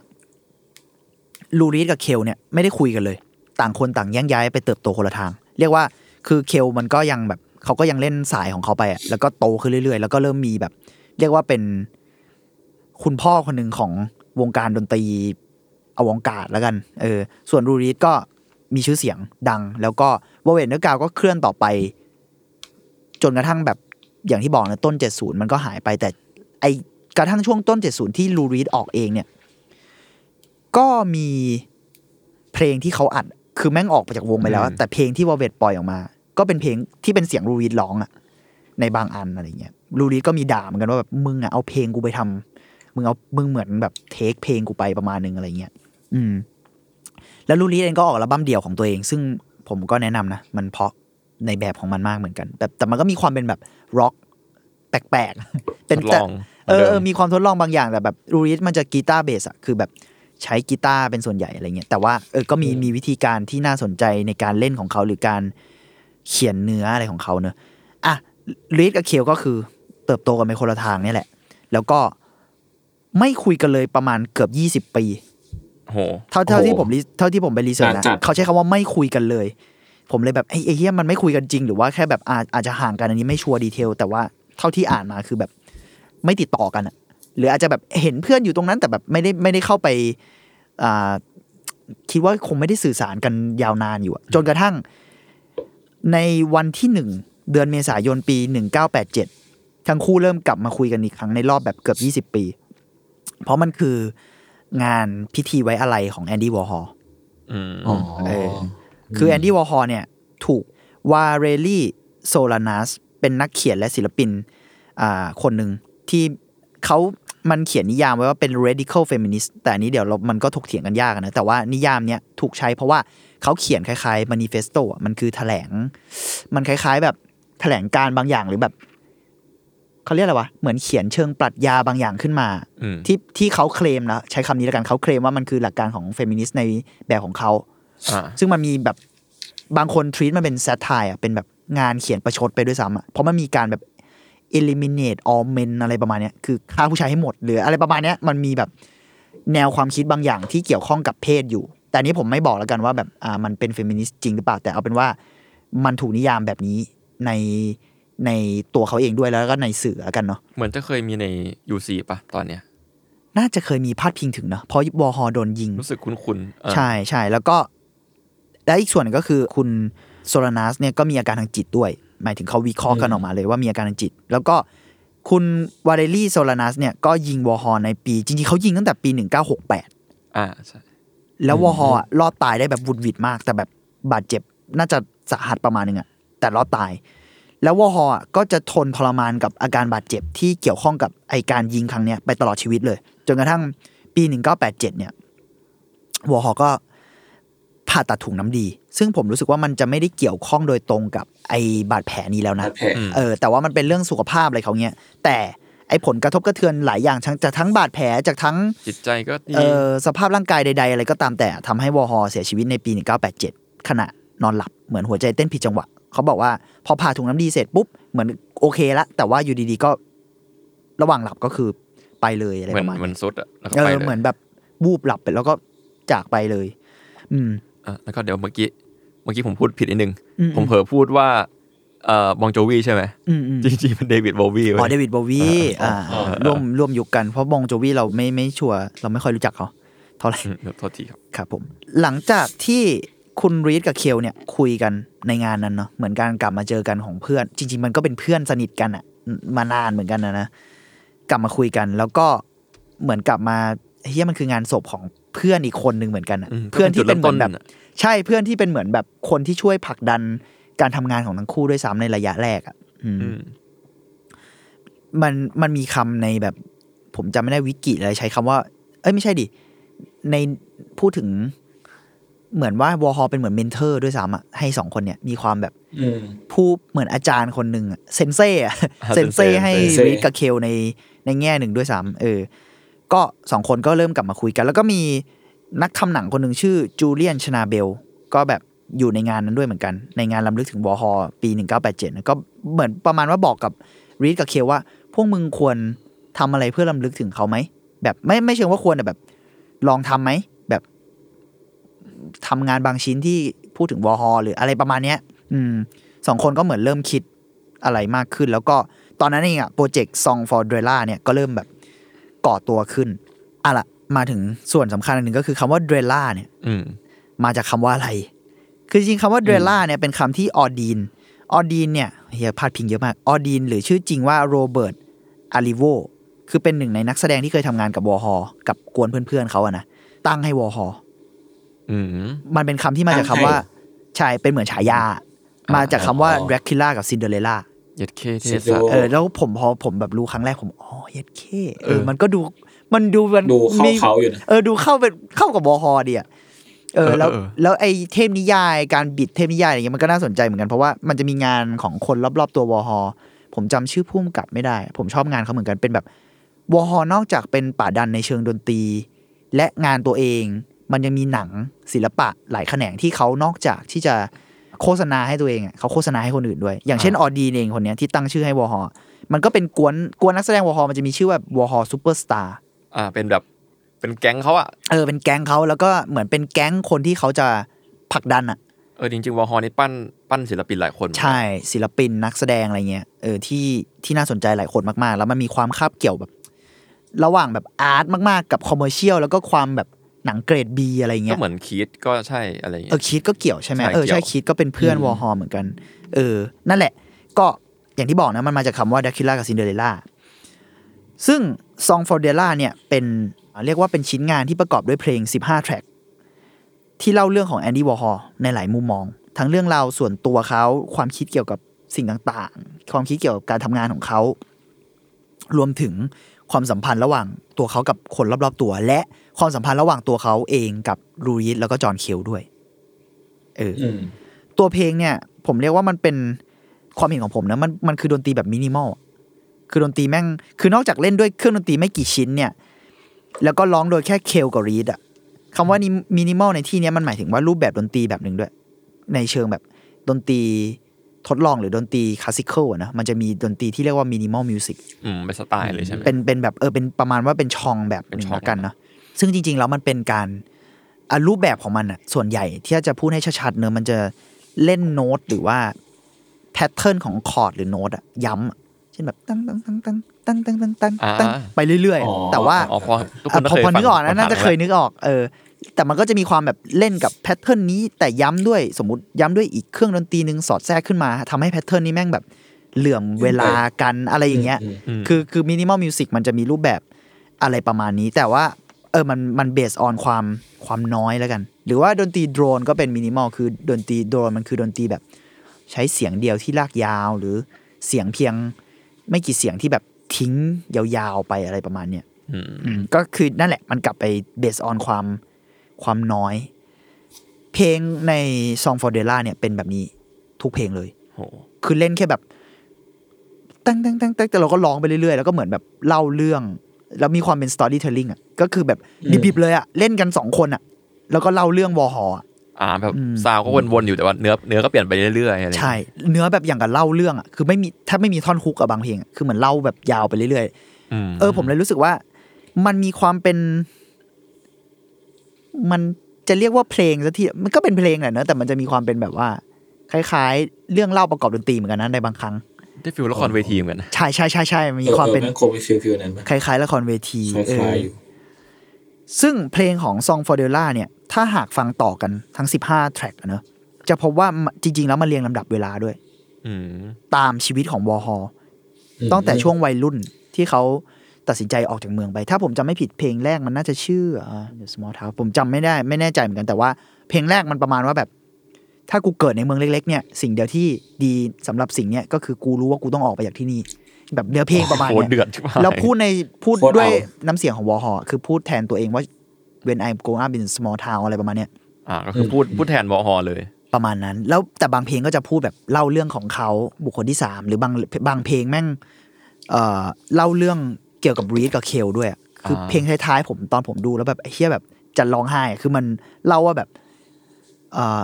ลูรีดกับเคลเนี่ยไม่ได้คุยกันเลย ต่างคนต่างแยกย้ายไปเติบโตคนละทาง เรียกว่าคือเคลมันก็ยังแบบเขาก็ยังเล่นสายของเขาไปอะแล้วก็โตขึ้นเรื่อยๆ แล้วก็เริ่มมีแบบ เรียกว่าเป็นคุณพ่อคนหนึ่งของวงการดนตรีอวองการแล้วกัน เออ ส่วนลูรีดก็มีชื่อเสียงดัง แล้วก็วเวนเนอร์กาวก็เคลื่อนต่อไป จนกระทั่งแบบอย่างที่บอกนะต้น 70 มันก็หายไปแต่ไอกระทั่งช่วงต้น 70 ที่ลูรีดออกเองเนี่ย ก็มีเพลงที่เขาอัด คือแม่งออกไปจากวงไปแล้วอะแต่เพลงที่วอเวตปล่อยออกมา ก็เป็นเพลงที่เป็นเสียงลูรีดร้องอะในบางอันอะไรเงี้ยลูรีดก็มีด่าเหมือนกันว่าแบบมึงอะเอาเพลงกูไปทำมึงเอามึงเหมือนแบบเทคเพลงกูไปประมาณนึงอะไรเงี้ยอืม แล้วลูรีดเองก็ออกอัลบั้มเดี่ยวของตัวเอง ซึ่งผมก็แนะนำนะมันเพราะ ในแบบของมันมากเหมือนกัน แต่แต่มันก็มีความเป็นแบบร็อกแปลกๆเป็นทดลแต่องเออหมือนเดิมมีความทดลองบางอย่างแต่แบบลูรีดมันจะกีตาร์ based อะคือแบบใช้กีตาร์เป็นส่วนใหญ่อะไรเงี้ยแต่ว่าเออก็มีมีวิธีการที่น่าสนใจในการเล่นของเขาหรือการเขียนเนื้ออะไรของเขาเนอะอะรีดกับเคียวก็คือ เติบโตกันไปคนละทางเนี่ยแหละ แล้วก็ไม่คุยกันเลยประมาณเกือบยี่สิบปีโหเท่าเท่าโอ้โหที่ผมรีเท่าที่ผมไปรีเสิร์ชนะนานจัดเขาใช้คำว่าไม่คุยกันเลย ผมเลยแบบไอ้ไอ้เหี้ยมันไม่คุยกันจริง หรือว่าแค่แบบอาอาจจะห่างกันอันนี้ไม่ชัวร์ detail แต่ว่าเท่าที่อ่านมาคือแบบไม่ติดต่อกันอะหรืออาจจะแบบเห็นเพื่อนอยู่ตรงนั้น แต่แบบไม่ได้ไม่ได้เข้าไปอ่าคิดว่าคงไม่ได้สื่อสารกันยาวนานอยู่อะจนกระทั่ง ในวันที่หนึ่งเดือนเมษายนปีหนึ่งเก้าแปดเจ็ดทั้งคู่เริ่มกลับมาคุยกันอีกครั้งในรอบแบบเกือบยี่สิบปี เพราะมันคืองานพิธีไว้อาลัยของแอนดี้วอร์ฮอลอืมอ๋อเออ คือแอนดี้วอร์ฮอลเนี่ยถูกวาเลอรี โซลานาสเป็นนักเขียนและศิลปินอ่าคนหนึ่งที่เขามันเขียนนิยามไว้ว่าเป็น radical feminist แต่อันนี้เดี๋ยวเรามันก็ถกเถียงกันยากอะนะ แต่ว่านิยามเนี้ยถูกใช้เพราะว่าเขาเขียนคล้ายๆ manifesto อะมันคือแถลง มันคล้ายๆ แบบแถลงการณ์บางอย่างหรือแบบเขาเรียกอะไรวะ เหมือนเขียนเชิงปรัชญาบางอย่างขึ้นมาอืมที่ที่เขาเคลมนะใช้คำนี้แล้วกันเขาเคลมว่ามันคือหลักการของเฟมินิสต์ในแบบของเขาอ่า ซึ่งมันมีแบบบางคนทรีตมันเป็นแซทไทร์อะเป็นแบบงานเขียนประชดไปด้วยซ้ำอะเพราะมันมีการแบบ eliminate all men อะไรประมาณเนี้ยคือฆ่าผู้ชายให้หมด หรืออะไรประมาณเนี้ยมันมีแบบแนวความคิดบางอย่างที่เกี่ยวข้องกับเพศอยู่ แต่อันนี้ผมไม่บอกแล้วกันว่าแบบอ่ามันเป็นเฟมินิสต์จริงหรือเปล่าแต่เอาเป็นว่ามันถูกนิยามแบบนี้ในในตัวเขาเองด้วยแล้วก็ในสื่อแล้วกันเนาะเหมือนจะเคยมีใน UC ปะตอนเนี้ยน่าจะเคยมีพาดพิงถึงเนอะเพราะวอฮอโดนยิงรู้สึกคุ้นๆเออใช่ใช่แล้วก็ และอีกส่วนหนึงก็คือคุณโซลานัสเนี่ยก็มีอาการทางจิตด้วย หมายถึงเขาวิเคราะห์กันออกมาเลยว่ามีอาการทางจิต แล้วก็คุณวาเดลี่โซลานัสเนี่ยก็ยิงวอฮอในปี จริงๆเขายิงตั้งแต่ปี 1968 อ่าใช่แล้ววอฮออะรอดตายได้แบบหวุดหวิดมาก แต่แบบบาดเจ็บน่าจะสาหัสประมาณนึงอะแต่รอดตาย แล้ววอฮออะก็จะทนทรมานกับอาการบาดเจ็บที่เกี่ยวข้องกับไอการยิงครั้งเนี้ยไปตลอดชีวิตเลย จนกระทั่งปี 1987 เนี่ยวอฮอก็ ผ่าตัดถุงน้ำดี ซึ่งผมรู้สึกว่ามันจะไม่ได้เกี่ยวข้องโดยตรงกับไอบาดแผลนี้แล้วนะบาดแผลอืมเออแต่ว่ามันเป็นเรื่องสุขภาพอะไรเขาเนี้ยแต่ไอผลกระทบกระเทือนหลายอย่างทั้งจากทั้งบาดแผลจากทั้งจิตใจก็ดีเออสภาพร่างกายใด ๆ อะไรก็ตามแต่ทำให้วอฮอเสียชีวิตในปี 1987 ขณะนอนหลับเหมือนหัวใจเต้นผิดจังหวะ เขาบอกว่าพอผ่าถุงน้ำดีเสร็จปุ๊บเหมือนโอเคละแต่ว่าอยู่ดีๆก็ระหว่างหลับก็คือไปเลยอะไรเหมืปอนระมาณเหมือนนี้ซุดอะแล้วก็เอไปอเลยเหมือนแบบวูบหลับไปแล้วก็จากไปเลย อืม อะแล้วก็เดี๋ยวเมื่อกี้เมื่อกี้ผมพูดผิดนิดนึงอืมผมเผลอพูดว่าเอ่อบองโจวีใช่ไหมอืมอืมจริงๆเป็นเดวิดโบวีอ๋อเดวิดโบวีอ่าอ๋อร่วมร่วมยุคกันเพราะบองโจวีเราไม่ไม่ชัวร์เราไม่ค่อยรู้จักเขาเท่าไหร่โทษทีครับครับผม หลังจากที่คุณรีดกับเคลเนี่ยคุยกันในงานนั้นเนาะเหมือนการกลับมาเจอกันของเพื่อน จริง ๆ มันก็เป็นเพื่อนสนิทกันอะมานานเหมือนกันนะนะกลับมาคุยกัน แล้วก็เหมือนกลับมาเฮียมันคืองานศพของ เพื่อนอีกคนหนึ่งเหมือนกันอะอืมเพื่อนที่เป็นเหมือนแบบก็เป็นจุดเริ่มต้นอะใช่เพื่อนที่เป็นเหมือนแบบคนที่ช่วยผลักดันการทำงานของทั้งคู่ด้วยซ้ำในระยะแรกอะอืมอืมมันมันมีคำในแบบ ผมจำไม่ได้วิกิอะไรใช้คำว่า เอ้ยไม่ใช่ดิในพูดถึงเหมือนว่าวอฮอเป็นเหมือน mentor ด้วยซ้ำอะให้สองคนเนี่ยมีความแบบอืมผู้เหมือนอาจารย์คนหนึ่งอะเซนเซ่อะอ่าเซนเซ่เซนเซ่ให้เซนเซ่รีดกับเคลในในแง่หนึ่งด้วยซ้ำเออ ก็สองคนก็เริ่มกลับมาคุยกัน แล้วก็มีนักทำหนังคนหนึ่งชื่อจูเลียนชนาเบล ก็แบบอยู่ในงานนั้นด้วยเหมือนกัน ในงานรำลึกถึงวอฮอปี 1987 ก็เหมือนประมาณว่าบอกกับรีดกับเคลว่า พวกมึงควรทำอะไรเพื่อลำลึกถึงเขาไหมแบบไม่ไม่เชิงว่าควรแต่แบบ ลองทำไหมแบบทำงานบางชิ้นที่พูดถึงวอฮอหรืออะไรประมาณเนี้ย อืมสองคนก็เหมือนเริ่มคิดอะไรมากขึ้น แล้วก็ตอนนั้นเองอะโปรเจกต์ Song for d r e l a เนี่ยก็เริ่มแบบ ก่อตัวขึ้นอะล่ะมาถึงส่วนสำคัญอันหนึ่งก็คือคำว่า d r e l a เนี่ย อืมมาจากคำว่าอะไร คือจริงๆคำว่าเดรล่าเนี่ยเป็นคำที่ออดีน ออดีนเนี่ยเฮียพาดพิงเยอะมาก ออดีน หรือชื่อจริงว่าโรเบิร์ตอาริโวคือเป็นหนึ่งในนักแสดงที่เคยทำงานกับวอฮอกับกวนเพื่อนๆเขาอะนะตั้งให้วอฮออืมมันเป็นคำที่มาจากคำว่าใช่เป็นเหมือนฉายา มาจากคำว่าแดรคิล่ากับซินเดอเรลล่า เย็ดเคเทเสียสดูเออแล้วผมพอผมแบบรู้ครั้งแรกผมอ๋อเย็ดเคเอเอออมันก็ดูมันดูมันดูเข้ามีเขาอยู่นะเออดูเข้าเป็นเข้ากับวอฮอดีอะเออแล้วเออเออแล้วไอ้เทพนิยายการบิดเทพนิยายอะไรเงี้ยมันก็น่าสนใจเหมือนกันเพราะว่ามันจะมีงานของคนรอบๆตัววอฮอผมจำชื่อพุ่มกับไม่ได้ ผมชอบงานเขาเหมือนกันเป็นแบบวอฮอนอกจากเป็นป่าดันในเชิงดนตรี และงานตัวเอง มันยังมีหนังศิลปะหลายแขนงที่เขานอกจากที่จะ โฆษณาให้ตัวเองอะเขาโฆษณาให้คนอื่นด้วย อย่างเช่นออดีนเองคนเนี้ยที่ตั้งชื่อให้วอฮอมันก็เป็นกวนกวนนักแสดงวอฮอมันจะมีชื่อว่าวอฮอซูเปอร์สตาร์อ่าเป็นแบบเป็นแก๊งเขาอะเออเป็นแก๊งเขาแล้วก็เหมือนเป็นแก๊งคนที่เขาจะผลักดันอะเออจริงๆวอฮอนี่ปั้นปั้นศิลปินหลายคน ใช่ศิลปินนักแสดงอะไรเงี้ยเออที่ที่น่าสนใจหลายคนมากๆ แล้วมันมีความคาบเกี่ยวแบบ ระหว่างแบบ art มากๆ กับ commercial แล้วก็ความแบบ หนังเกรดบีอะไรก็เงี้ยเหมือนคีดก็ใช่อะไรอย่างเอเงี้อยคีดก็เกี่ยวใช่ไหมใช่เออใช่เกี่ยวคีดก็เป็นเพื่อนวอฮอเหมือนกัน เออ นั่นแหละ ก็อย่างที่บอกนะมันมาจากคำว่าแดรกคิวล่ากับซินเดอเรลล่าซึ่ง Song for d e l l a เนี่ยเป็นเรียกว่าเป็นชิ้นงานที่ประกอบด้วยเพลง 15 แทร็กที่เล่าเรื่องของแอนดี้วอร์ฮอในหลายมุมมอง ทั้งเรื่องราวส่วนตัวเขาความคิดเกี่ยวกับสิ่งต่างๆ ความคิดเกี่ยวกับการทำงานของเขา รวมถึงความสัมพันธ์ระหว่างตัวเขากับคนรอบๆตัว และ ความสัมพันธ์ระหว่างตัวเขาเองกับลูรีดแล้วก็จอห์นเคลด้วย เอออืมตัวเพลงเนี่ย ผมเรียกว่ามันเป็นความเห็นของผมนะมันมันคือดนตรีแบบมินิมอลคือดนตรีแม่ง คือนอกจากเล่นด้วยเครื่องดนตรีไม่กี่ชิ้นเนี่ย แล้วก็ร้องโดยแค่เคลกับรีดอะคำว่านี้มินิมอลในที่เนี้ยมันหมายถึงว่ารูปแบบดนตรีแบบหนึ่งด้วย ในเชิงแบบดนตรีโททดลองหรือดนตรี classical นะมันจะมีดนตรีที่เรียกว่า minimal musicอืมเป็นสไตล์เลยใช่ไหมเป็นเป็นแบบเออเป็นประมาณว่าเป็นช่องแบบหเป็นนึ่งช่องละกันเนาะ ซึ่งจริงๆแล้วมันเป็นการอะรูปแบบของมันอะส่วนใหญ่ที่จะพูดให้ชัดๆเนอะมันจะเล่นโน้ตหรือว่า pattern ของคอร์ดหรือโน้ตอะย้ำอะเช่นแบบตั้งตั้งตั้งตั้งตั้งตั้งตั้งตั้งตั้งไปเรื่อยอ๋อๆแต่ว่าอ๋อพอทุกคอะนก็พอเคยพอนึกออกฟันะงน่าจะผ่เคยนึกออกเออ แต่มันก็จะมีความแบบเล่นกับ pattern นี้ แต่ย้ำด้วยสมมติย้ำด้วยอีกเครื่องดนตรีหนึ่งสอดแทรกขึ้นมาทำให้ pattern นี้แม่งแบบเหลื่อมเวลากันอะไรอย่างเงี้ยอืมอืมคือคือ minimal music มันจะมีรูปแบบอะไรประมาณนี้ แต่ว่า เออมันมัน based on ความความน้อยแล้วกัน หรือว่าดนตรีโดรนก็เป็นมินิมอลคือดนตรีโดรนมันคือดนตรีแบบ ใช้เสียงเดียวที่ลากยาว หรือเสียงเพียงไม่กี่เสียงที่แบบทิ้งยาวๆไปอะไรประมาณเนี้ยอืมอืมก็คือนั่นแหละมันกลับไป based on ความความน้อย เพลงใน Song for Drella เนี่ยเป็นแบบนี้ทุกเพลงเลยโหคือเล่นแค่แบบตั้งตั้งตั้งตั้งแต่เราก็ร้องไปเรื่อยๆ แล้วก็เหมือนแบบเล่าเรื่อง แล้วมีความเป็น storytelling อะก็คือแบบดิบๆเลยอะเล่นกันสองคนอะ แล้วก็เล่าเรื่องวอฮออะอ่าแบบอืมซาวก็วนๆอยู่แต่ว่าเนื้อเนื้อก็เปลี่ยนไปเรื่อยๆอะไรใช่ เนื้อแบบอย่างกับเล่าเรื่องอะคือไม่มีถ้าไม่มีท่อนฮุกอะบางเพลงอะคือเหมือนเล่าแบบยาวไปเรื่อยๆอืมเออผมเลยรู้สึกว่า มันมีความเป็น มันจะเรียกว่าเพลงสักทีมันก็เป็นเพลงแหละเนอะแต่มันจะมีความเป็นแบบว่า คล้าย ๆ เรื่องเล่าประกอบดนตรีเหมือนกันนะในบางครั้ง ได้ฟิลละครเวทีเหมือนกันนะใช่ใช่ใช่ใช่มีความเป็นออออแงโควิฟิลฟิลนั้นปะคล้ายๆละครเวทีคล้เออายๆอยู่ซึ่งเพลงของ Song for Della เนี่ย ถ้าหากฟังต่อกันทั้ง15แทร็กอะเนอะจะพบว่าจริง ๆ แล้วมันเรียงลำดับเวลาด้วยอืมตามชีวิตของวอฮอมตั้งแต่ช่วงวัยรุ่นที่เขาตัดสินใจออกจากเมืองไป ถ้าผมจำไม่ผิดเพลงแรกมันน่าจะชื่ออ่า The Small Town ผมจำไม่ได้ไม่แน่ใจเหมือนกันแต่ว่าเพลงแรกมันประมาณว่าแบบ ถ้ากูเกิดในเมืองเล็ก ๆ เนี่ยสิ่งเดียวที่ดีสำหรับสิ่งเนี้ยก็คือกูรู้ว่ากูต้องออกไปจากที่นี่แบบเนื้อเพลงประมาณโหเนี้ยเดือดใช่ไหมแล้วพูดในพูดด้วยน้ำเสียงของวอฮอคือพูดแทนตัวเองว่า when I go up in small town อะไรประมาณเนี้ยอ่าก็คือพูดพูดแทนวอฮอเลยประมาณนั้น แล้วแต่บางเพลงก็จะพูดแบบเล่าเรื่องของเขาบุคคลที่สามหรือบางบางเพลงแม่งเอ่อเล่าเรื่องเกี่ยวกับรีดกับเคลด้วยอะคืออ่าเพลงท้ายๆผมตอนผมดูแล้วแบบไอ้เฮียแบบจะร้องไห้อะคือมันเล่าว่าแบบเอ่อ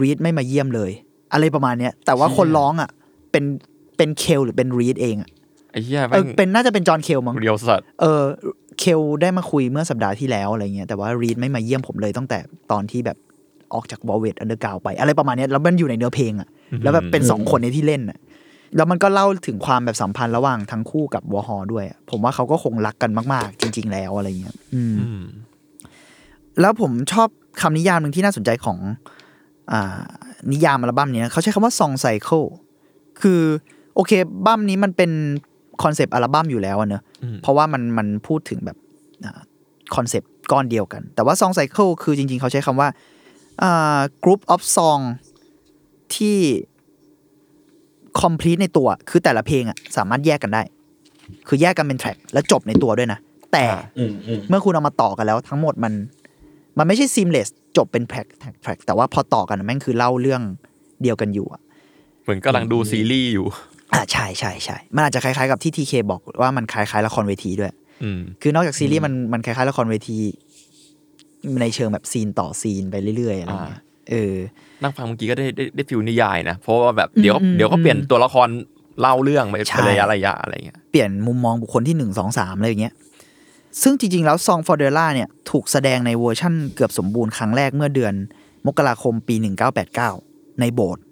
รีดไม่มาเยี่ยมเลย อะไรประมาณเนี้ยแต่ว่าคนร้องอะเป็นเป็นเคลหรือเป็นรีดเองอะไอ้เหี้ยเอแม่องเป็นน่าจะเป็นจอห์นเคลมั้งเรียวสัตว์เออเคลได้มาคุยเมื่อสัปดาห์ที่แล้วอะไรเงี้ยแต่ว่ารีดไม่มาเยี่ยมผมเลยตั้งแต่ตอนที่แบบออกจากวงเวลเวตอันเดอร์กราวด์ไป อะไรประมาณเนี้ยแล้วมันอยู่ในเนื้อเพลงอะแล้วแบบเป็นสองคนในที่เล่นอะแล้วมันก็เล่าถึงความแบบสัมพันธ์ระหว่างทั้งคู่กับวอฮอด้วยอะผมว่าเขาก็คงรักกันมากๆ จริง ๆ แล้วอะไรเงี้ย อืมอืมแล้วผมชอบคำนิยามหนึ่งที่น่าสนใจของอ่า นิยามอัลบั้มเนี้ยเขาใช้คำว่า song cycle คือโอเคอัลบั้มนี้มันเป็น concept album อยู่แล้วอะเนอะอืมเพราะว่ามันมันพูดถึงแบบ concept ก้อนเดียวกัน แต่ว่า song cycle คือจริง ๆ เขาใช้คำว่าอ่า group of song ที่ complete ในตัว คือแต่ละเพลงอะสามารถแยกกันได้ คือแยกกันเป็นแทร็กแล้วจบในตัวด้วยนะ แต่อืมอืมเมื่อคุณเอามาต่อกันแล้วทั้งหมดมัน มันไม่ใช่ seamless จบเป็นแทร็กแทร็กแต่ว่าพอต่อกันแม่งคือเล่าเรื่องเดียวกันอยู่อะเหมือนกำลังดูซีรีส์อยู่อ่าใช่ใช่ใช่มันอาจจะคล้ายๆกับที่ทีเคบอกว่ามันคล้ายๆละครเวทีด้วยอืมคือนอกจากซีรีส์มันมันคล้ายๆละครเวที ในเชิงแบบ scene ต่อ scene ไปเรื่อยๆอะไรเงี้ยเออ นั่งฟังเมื่อกี้ก็ได้ได้ได้ feel นิยายนะเพราะว่าแบบเดี๋ยวอืมเดี๋ยวก็เปลี่ยนตัวละครเล่าเรื่องไปใช่เป็นระยะระยะอะไรเงี้ย เปลี่ยนมุมมองบุคคลที่หนึ่งสองสามอะไรอย่างเงี้ย ซึ่งจริง ๆ แล้ว Songs for Drella เนี่ยถูกแสดงในเวอร์ชั่นเกือบสมบูรณ์ครั้งแรกเมื่อเดือน มกราคมปี 1989 ในโบสถ์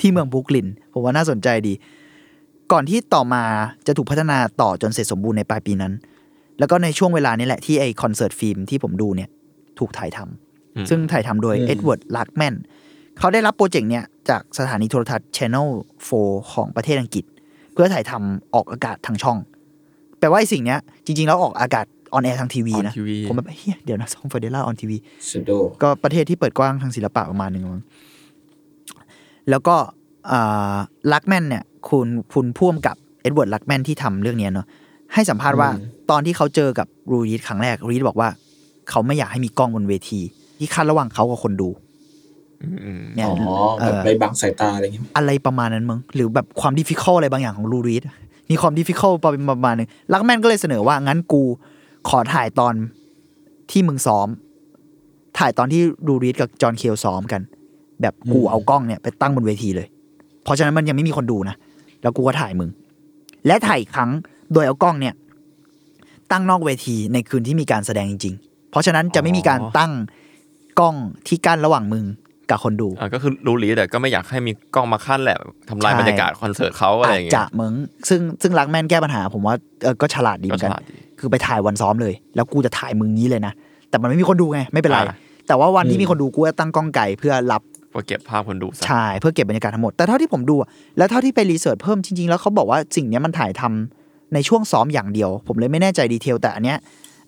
ที่เมืองบรุกลิน ผมว่าน่าสนใจดี ก่อนที่ต่อมาจะถูกพัฒนาต่อจนเสร็จสมบูรณ์ในปลายปีนั้น แล้วก็ในช่วงเวลานี้แหละที่ไอ concert film ที่ผมดูเนี่ยถูกถ่ายทำอืมซึ่งถ่ายทำโดยเอ็ดเวิร์ดลัคแมนเขาได้รับโปรเจกต์เนี่ยจากสถานีโทรทัศน์ Channel 4 ของประเทศอังกฤษ เพื่อถ่ายทำออกอากาศทางช่อง แปลว่าไอ้สิ่งเนี้ยจริง ๆ แล้วออกอากาศ on air ทางทีวีนะ On TV ผมแบบเฮ้ยเดี๋ยวนะ Songs for Drella on TV สุดโดก็ประเทศที่เปิดกว้างทางศิลปะประมาณหนึ่งมั้งแล้วก็ลักแมนเนี่ยคุณคุณพ่วมกับเอ็ดเวิร์ดลักแมนที่ทำเรื่องเนี้ยเนาะให้สัมภาษณ์ว่าตอนที่เขาเจอกับลูรีดครั้งแรกลูรีดบอกว่า เขาไม่อยากให้มีกล้องบนเวที ที่คั่นระหว่างเขากับคนดูอืมเนี่ยอ๋อเอแบบอไปบังสายตาอะไรอย่างเงี้ยอะไรประมาณนั้นมั้งหรือแบบความ difficult อะไรบางอย่างของลูรีด มีความ difficult ประมาณหนึ่งลักแมนก็เลยเสนอว่างั้นกูขอถ่ายตอนที่มึงซ้อม ถ่ายตอนที่ลูรีดกับจอห์นเคลซ้อมกัน แบบกูเอากล้องเนี่ยไปตั้งบนเวทีเลย เพราะฉะนั้นมันยังไม่มีคนดูนะแล้วกูก็ถ่ายมึง และถ่ายอีกครั้งโดยเอากล้องเนี่ย ตั้งนอกเวทีในคืนที่มีการแสดงจริง ๆ เพราะฉะนั้นจะไม่มีการตั้งกล้องที่กั้นระหว่างมึง กับคนดูอ่าก็คือรู้ลีแต่ก็ไม่อยากให้มีกล้องมาขั้นแหละทำลายใช่บรรยากาศคอนเสิร์ตเขาอะไรอาอจย่างเงี้จะยมึงซึ่งซึ่งรักแม่นแก้ปัญหา ผมว่าเออก็ฉลาดดีเหมือนกันก็ฉลาดดีคือไปถ่ายวันซ้อมเลย แล้วกูจะถ่ายมึงนี้เลยนะแต่มันไม่มีคนดูไงไม่เป็นไรอ่าแต่ว่าวันที่มีคนดูกูจะตั้งกล้องไก่เพื่อรับก็เก็บภาพคนดูซะใช่เพื่อเก็บบรรยากาศทั้งหมดแต่เท่าที่ผมดูอะแล้วเท่าที่ไป research เพิ่มจริงๆ แล้วเขาบอกว่าสิ่งเนี้ยมันถ่ายทำในช่วงซ้อมอย่างเดียว ผมเลยไม่แน่ใจ detail แต่อันเนี้ย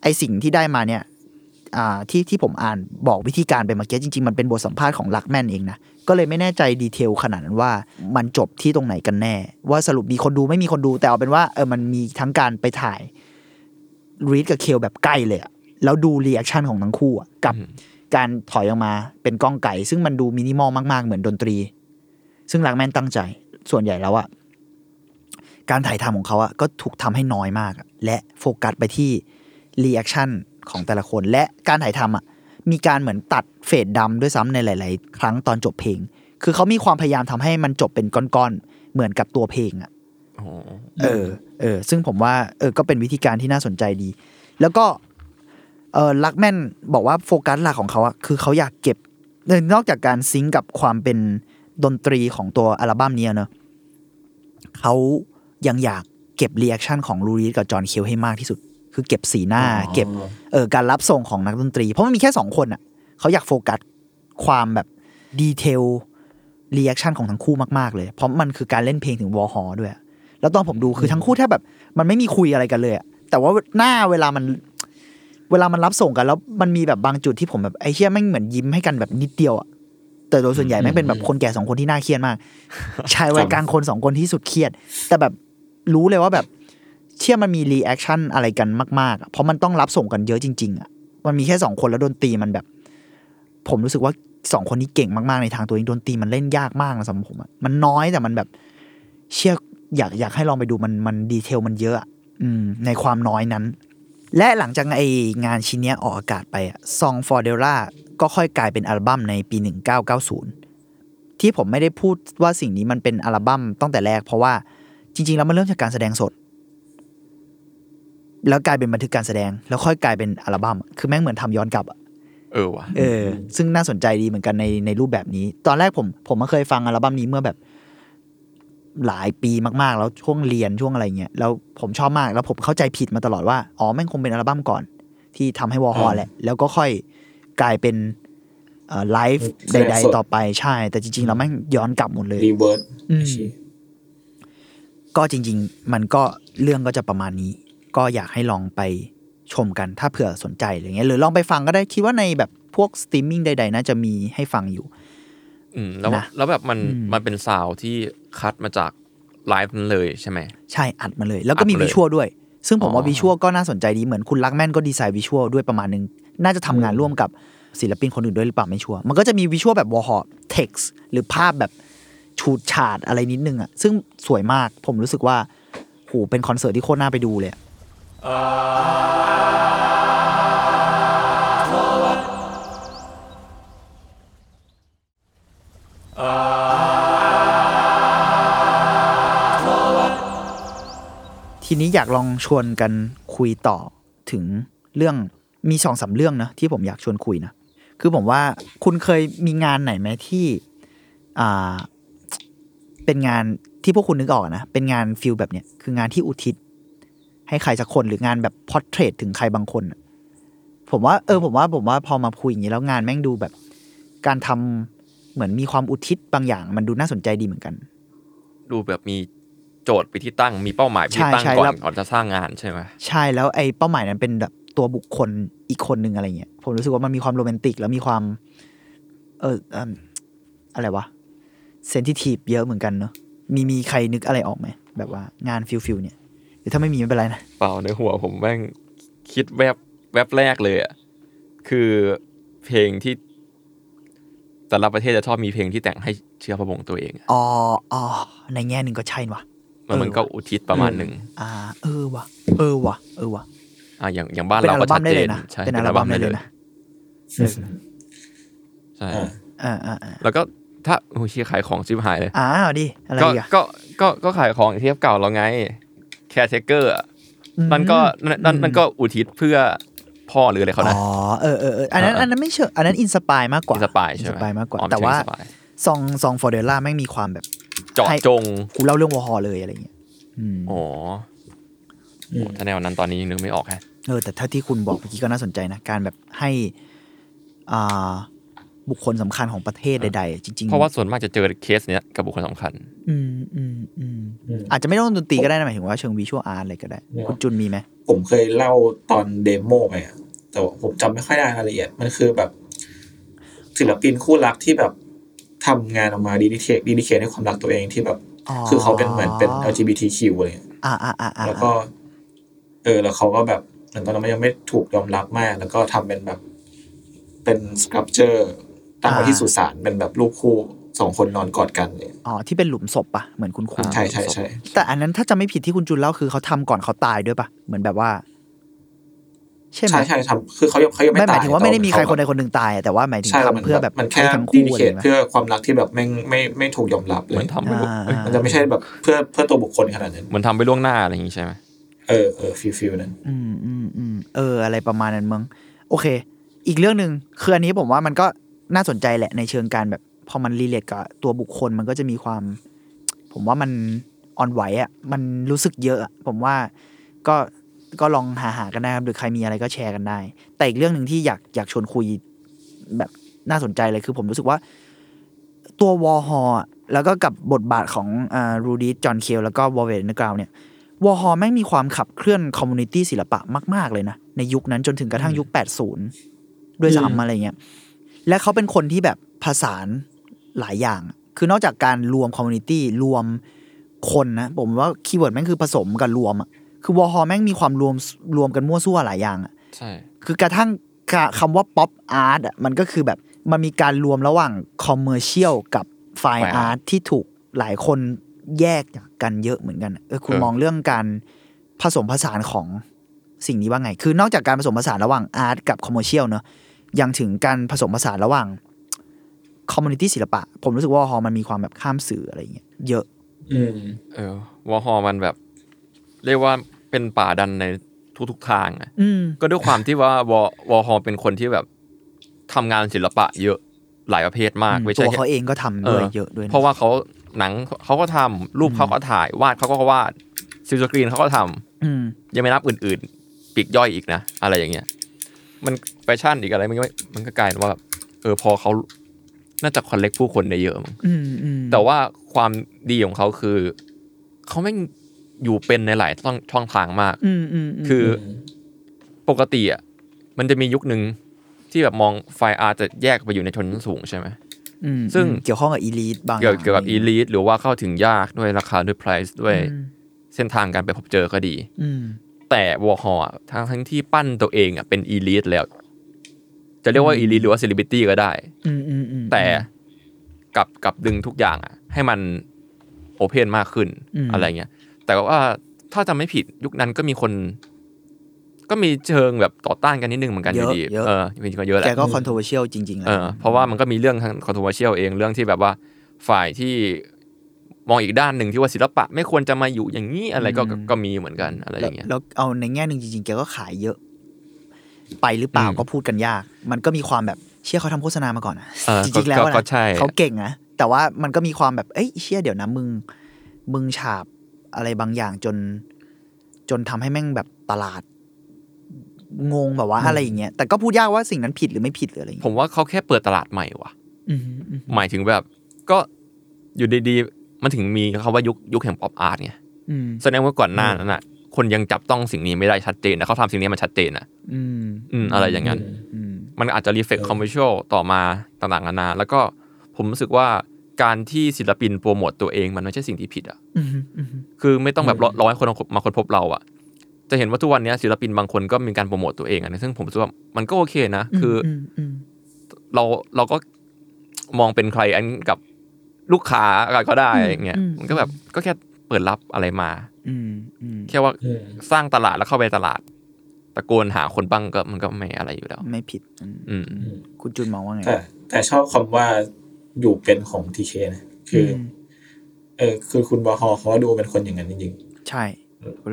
ไอสิ่งที่ได้มาเนี่ยอ่า ที่ที่ผมอ่านบอกวิธีการไปเมื่อกี้จริง ๆ มันเป็นบทสัมภาษณ์ของลักแมนเองนะ ก็เลยไม่แน่ใจ detail ขนาดนั้นว่ามันจบที่ตรงไหนกันแน่ ว่าสรุปมีคนดูไม่มีคนดูแต่เอาเป็นว่าเออมันมีทั้งการไปถ่ายรีดกับเคลแบบใกล้เลยอะแล้วดู reaction ของทั้งคู่อะกับการถอยออกมาเป็นกล้องไกล ซึ่งมันดูมินิมอลมากๆ เหมือนดนตรี ซึ่งลักแมนตั้งใจส่วนใหญ่แล้วอะการถ่ายทำของเขาอะก็ถูกทำให้น้อยมากอะและโฟกัสไปที่ reaction ของแต่ละคน และการถ่ายทำอะมีการเหมือนตัด fade ดำด้วยซ้ำในหลาย ๆ ครั้งตอนจบเพลง คือเขามีความพยายามทำให้มันจบเป็นก้อน ๆ เหมือนกับตัวเพลงอะโอ้โหเออ เออ ซึ่งผมว่า เออ ก็เป็นวิธีการที่น่าสนใจดี แล้วก็ เออลักแมนบอกว่าโฟกัสหลักของเขาอะคือเขาอยากเก็บเออนอกจากการ sync กับความเป็นดนตรีของตัวอัลบั้มเนี้ยเนอะเขายังอยากเก็บ reaction ของลูรีดกับจอห์นเคลให้มากที่สุด คือเก็บสีหน้า เก็บเออการรับส่งของนักดนตรี เพราะมันมีแค่สองคนอะเขาอยากโฟกัสความแบบ detail reaction ของทั้งคู่มากๆเลย เพราะมันคือการเล่นเพลงถึงวอร์ฮอลด้วยอะแล้วตอนผมดูคือทั้งคู่แทบแบบ มันไม่มีคุยอะไรกันเลยอะแต่ว่าหน้าเวลามันเวลามันรับส่งกันแล้วมันมีแบบบางจุดที่ผมแบบไอ้เชี่ยแม่งเหมือนยิ้มให้กันแบบนิดเดียวอะแต่โดยส่วนใหญ่แม่งเป็นแบบคนแก่สองคนที่หน้าเครียดมากชายวัยกลางคนสองคนที่สุดเครียด แต่แบบรู้เลยว่าแบบ เชี่ยมันมี reaction อะไรกันมากๆเพราะมันต้องรับส่งกันเยอะจริง ๆอะมันมีแค่สองคนแล้วดนตรีมันแบบ ผมรู้สึกว่าสองคนนี้เก่งมากๆในทางตัวเองดนตรีมันเล่นยากมากนะสำหรับผมอะมันน้อยแต่มันแบบ เชื่ออยากอยากให้ลองไปดูมันมันดีเทลมันเยอะอืมในความน้อยนั้น และหลังจากไองานชิ้นนี้ออกอากาศไปอะ Song for Della ก็ค่อยกลายเป็นอัลบั้มในปี 1990 ที่ผมไม่ได้พูดว่าสิ่งนี้มันเป็นอัลบั้มตั้งแต่แรก เพราะว่าจริง ๆ แล้วมันเริ่มจากการแสดงสด แล้วกลายเป็นบันทึกการแสดง แล้วค่อยกลายเป็นอัลบั้มอะคือแม่งเหมือนทำย้อนกลับอะเออว่ะเออ ซึ่งน่าสนใจดีเหมือนกันในในรูปแบบนี้ ตอนแรกผม ผมมาเคยฟังอัลบั้มนี้เมื่อแบบ หลายปีมากๆ แล้วช่วงเรียนช่วงอะไรเงี้ยแล้วผมชอบมากแล้วผมเข้าใจผิดมาตลอดว่าอ๋อแม่งคงเป็นอัลบั้มก่อน ที่ทำให้วอร์ฮอลแหละ แล้วก็ค่อยกลายเป็นเอ่อไลฟ์แสดงสดๆ ต่อไปใช่ แต่จริงๆแล้วแม่งย้อนกลับหมดเลยรีเวิร์ดอืมก็จริง ๆ มันก็เรื่องก็จะประมาณนี้ ก็อยากให้ลองไปชมกันถ้าเผื่อสนใจอะไรเงี้ยหรือลองไปฟังก็ได้คิดว่าในแบบพวกสตรีมมิ่งใดๆน่าจะมีให้ฟังอยู่ อืมแล้วนะแล้วแบบมันอืมมันเป็น sound ที่คัดมาจากไลฟ์นั้นเลยใช่ไหมใช่อัดมาเลย แล้วก็มีอัดมาเลย visual ด้วย ซึ่งผมว่าอ๋อ visual ก็น่าสนใจดีเหมือนคุณลักแมนก็ดีไซน์ visual ด้วยประมาณนึง น่าจะทำงานร่วมกับศิลปินคนอื่นด้วยหรือเปล่าไม่ชัวร์มันก็จะมี visual แบบวอร์ฮอล text หรือภาพแบบฉูดฉาดอะไรนิดนึงอะซึ่งสวยมากผมรู้สึกว่าโหเป็นคอนเสิร์ตที่โคตรน่าไปดูเลยอะ ทีนี้อยากลองชวนกันคุยต่อถึงเรื่องมีสองสามเรื่องนะที่ผมอยากชวนคุยนะ คือผมว่าคุณเคยมีงานไหนไหมที่อ่าเป็นงานที่พวกคุณนึกออกนะ เป็นงาน feel แบบเนี้ยคืองานที่อุทิศ ให้ใครสักคนหรืองานแบบ portrait ถึงใครบางคนอะผมว่าเออผมว่าผมว่าพอมาคุยอย่างนี้แล้วงานแม่งดูแบบ การทำเหมือนมีความอุทิศบางอย่าง มันดูน่าสนใจดีเหมือนกัน ดูแบบมีโจทย์ไปที่ตั้งมีเป้าหมายไปที่ตั้งใช่ใช่ก่อแล้นวก่อนจะสร้างงานใช่ไหมใช่แล้วไอ้เป้าหมายนั้นเป็นแบบตัวบุคคลอีกคนหนึ่งอะไรเงี้ยผมรู้สึกว่ามันมีความโรแมนติก แล้วมีความ เออเอิ่มอะไรวะ sensitive เยอะเหมือนกันเนอะมีมีใครนึกอะไรออกไหมแบบว่างาน feel feel เนี่ย รือถ้าไม่มีไม่เป็นไรนะ เปล่าในหัวผมแม่งคิดแวบแวบแรกเลยอะคือเพลงที่แต่ละประเทศจะชอบมีเพลงที่แต่งให้เชื้อพระวงศ์ตัวเองอะอ๋ออ๋อในแง่หนึ่งก็ใช่ว่ะ มันมันก็อุทิศประมาณหนึ่งอ่า เออว่ะ เออว่ะ เออว่ะ อ่าอย่างอย่างบ้านเป็นเราอัลก็บั้ชัมดได้เจเลนยนะใช่เป็นอัลบั้มได้เลยนะใช่เออใช่อ่าอ่าอ่าแล้วก็ถ้าโอ้ยเชี่ยขายของชิบหายเลย อ้าวดิ อะไรก็อีกอะก็ก็ก็ขายของเทียบเก่าเราไง แคร์เทเกอร์นั่นก็นั่นนั่นนั่นก็อุทิศเพื่อพ่อหรืออะไรเขานะอ๋อเออเออเอออันนั้นเอออัอันนั้นไม่เชิงอันนั้น inspire มากกว่า inspire ใช่ไหม inspire มากกว่าอ๋อแต่ว่าไม่ใช่ inspire Songs Songs for Drella แม่งมีความแบบเจาะให้จงกูเล่าเรื่องวอร์ฮอลเลยอะไรเงี้ยอืมอ๋อโอ้ถ้าแนวนั้นตอนนี้ยังนึกไม่ออกฮะเออแต่ถ้าที่คุณบอกเมื่อกี้ก็น่าสนใจนะ การแบบให้อ่า บุคคลสำคัญของประเทศใดๆ จริง ๆ เพราะว่าส่วนมากจะเจอเคสเนี้ยกับบุคคลสำคัญอืมอืมอืมอืมอาจจะไม่ต้องดนตรีก็ได้นะหมายถึงว่าเชิง visual art อะไรก็ได้ คุณจุนมีไหม ผมเคยเล่าตอน demo ไปอะแต่ว่าผมจำไม่ค่อยได้รายละเอียด มันคือแบบศิลปินคู่รักที่แบบทำงานออกมา dedicate dedicate ให้ความรักตัวเองที่แบบ คือเขาเป็นเหมือนเป็น LGBTQ อะไรเงี้ยอ่าอ่าอ่าอ่าแล้วก็ เออ แล้วเขาก็แบบเหมือนตอนนั้นมันยังไม่ถูกยอมรับมาก แล้วก็ทำเป็นแบบ เป็น sculpture ตั้งไว้ที่สุสานเป็นแบบรูปคู่สองคนนอนกอดกันเลยอ๋อที่เป็นหลุมศพปะเหมือนคุณคุณอ่าใช่ใช่ใช่แต่อันนั้นถ้าจะไม่ผิดที่คุณจุนเล่าคือเขาทำก่อนเขาตายด้วยปะเหมือนแบบว่าใช่ไหมใช่ใช่ทำคือเขายังเขายังไม่ไม่หตายมายถึงว่าไม่ได้มีใครแต่คนใดคนหนึ่งตายอะแต่ว่าหมายถึงใช่ครับทำเพื่อแบบมันแค่ให้ทั้งดีคู่ดีอะเคไรทไหมเพื่อความรักที่แบบไม่ไม่ไม่ถูกยอมรับเลเหมือยนทำไปล่วงอ่าเอ้ยมันจะไม่ใช่แบบเพื่อเพื่อตัวบุคคลขนาดนั้นเหมือนทำไปล่วงหน้าอะไรอย่างงี้ใช่ไหมเออเออฟิลฟิลนั้นอืมอืมอืมเออ อะไรประมาณนั้นมั้งโอเค อีกเรื่องหนึ่งคืออันนี้ผมว่ามันก็ น่าสนใจแหละในเชิงการแบบพอมัน relate กับตัวบุคคลมันก็จะมีความ ผมว่ามันอ่อนไหวอะมันรู้สึกเยอะอะ ผมว่าก็ก็ลองหาหากันได้ครับหรือใครมีอะไรก็แชร์กันได้ แต่อีกเรื่องหนึ่งที่อยากอยากชวนคุยแบบน่าสนใจเลยคือผมรู้สึกว่า ตัว Warhol แล้วก็กับบทบาทของอ่า Lou Reed John Cale แล้วก็ Velvet Underground เนี่ย Warhol แม่งมีความขับเคลื่อน community ศิลปะมาก ๆ เลยนะ ในยุคนั้นจนถึงกระทั่งยุค 80 ด้วยซ้ำอะไรเงี้ย และเขาเป็นคนที่แบบผสานหลายอย่าง คือนอกจากการรวม community รวมคนนะ ผมว่า keyword แม่งคือผสมกับรวมอะคือ Warhol แม่งมีความรวมรวมกันมั่วซั่วหลายอย่างอะใช่คือกระทั่งกะคำว่า pop art อะมันก็คือแบบมันมีการรวมระหว่าง commercial กับไฟ Fine อาร์ตที่ถูกหลายคนแยกจากกันเยอะเหมือนกันเออคุณเออมองเรื่องการผสมผสานของสิ่งนี้ว่าไง คือนอกจากการผสมผสานระหว่าง art กับ commercial เนอะ ยังถึงการผสมผสานระหว่าง community ศิลปะ ผมรู้สึกว่าฮอมันมีความแบบข้ามสื่ออะไรอย่างเงี้ยเยอะ อืมเออ Warhol มันแบบ เรียกว่าเป็นป๋าดันในทุกๆทางอะอืมก็ด้วยความที่ว่าวอ Warhol เป็นคนที่แบบทำงานศิลปะเยอะหลายประเภทมากไม่ตัใช่วแค่เขาเองก็ทำด้วยเยอะด้วยนเพราะว่าเขาหนังเขาก็ทำรูปเขาก็ถ่ายวาดเขาก็วาด silkscreen เขาก็ทำอืมยังไม่นับอื่น ๆ ปลีกย่อยอีกนะ อะไรอย่างเงี้ย มันแฟชั่นอีกอะไรมันก็ไม่มันก็กลายเป็นว่าแบบเออพอเขาน่าจะ connect ผู้คนได้เยอะมั้งอืมอืมแต่ว่าความดีของเขาคือ เขาไม่งอยู่เป็นในหลายช่องช่องทางมากอืมอืมมคือปกติอะมันจะมียุคหนึ่งที่แบบมอง fine art จะแยกไปอยู่ในชนชั้นสูงใช่ไหมมซึ่งเกี่ยวข้องกับ elite บางเกี่ยวอย่างเกี่ยวกับ elite หรือว่าเข้าถึงยากด้วยราคาด้วย price ด้วยอืมเส้นทางการไปพบเจอก็ดีอืม แต่ Warhol ทั้งทั้งที่ปั้นตัวเองอะเป็น elite แล้ว จะเรียกว่า elite หรือว่าเซเลบริตี้ก็ได้อืมอืมอืมแต่กลับกลับดึงทุกอย่างอะ ให้มัน open มากขึ้นอืมอะไรเงี้ย แต่ว่าถ้าจำไม่ผิดยุคนั้นก็มีคน ก็มีเชิงแบบต่อต้านกันนิดนึงเหมือนกันอยู่ดีเยอะเออจริงๆก็เยอะแหละแกก็ controversial จริงๆแหละเออเพราะว่ามันก็มีเรื่องทาง controversial เองเรื่องที่แบบว่าฝ่ายที่ มองอีกด้านหนึ่งที่ว่าศิลปะ ไม่ควรจะมาอยู่อย่างนี้อะไรก็ก็ก็มีเหมือนกันอะไรอย่างเงี้ยแล้วเอาในแง่หนึ่งจริงๆแกก็ขายเยอะ ไปหรือเปล่าอืมก็พูดกันยาก มันก็มีความแบบเชื่อเขาทำโฆษณามาก่อนนะเออจก็ริงๆแล้วก็ก็นะใช่เขาเก่งนะแต่ว่ามันก็มีความแบบเอ้ยเชื่อเดี๋ยวนะมึง มึงฉาบอะไรบางอย่างจน จนทำให้แม่งแบบตลาดงงแบบว่าอะไรอย่างเงี้ยแต่ก็พูดยากว่าสิ่งนั้นผิดหรือไม่ผิดหรืออะไรอย่างผเงี้ยมว่าเขาแค่เปิดตลาดใหม่ว่ะอืมอืมหมายถึงแบบก็อยู่ดีๆ มันถึงมีคำว่ายุคยุคแห่ง pop art ไงอืมแสดงว่าก่อนหน้านั้นอะ คนยังจับต้องสิ่งนี้ไม่ได้ชัดเจนนะเขาทำสิ่งนี้มันชัดเจนอะอืมอืมอะไรอย่างนั้นอืมมันอาจจะ reflect commercial ต่อมาต่างๆนานา แล้วก็ผมรู้สึกว่าการที่ศิลปินโปรโมตตัวเองมันไม่ใช่สิ่งที่ผิดอะอืมอืมคือไม่ต้องแบบรอร้อยคนมาค้นพบเราอะ จะเห็นว่าทุกวันนี้ศิลปินบางคนก็มีการโปรโมตตัวเองอะซึ่งผมรู้สึกว่ามันก็โอเคนะ คืออมอืมเราเราก็มองเป็นใครอันกับ ลูกค้าอะไรก็ได้อืมอย่างเงี้ยอืมมันก็แบบก็แค่เปิดรับอะไรมา อืมอืมแค่ว่าอืมสร้างตลาดแล้วเข้าไปตลาด ตะโกนหาคนบ้างก็มันก็ไม่อะไรอยู่แล้ว ไม่ผิด อืมอืมคุณจุนมองว่าไงแต่แต่ชอบคำว่าอยู่เป็นของทีเคนะคืออมเออคือคุณบอฮอเขาดูเป็นคนอย่างนั้นจริงใช่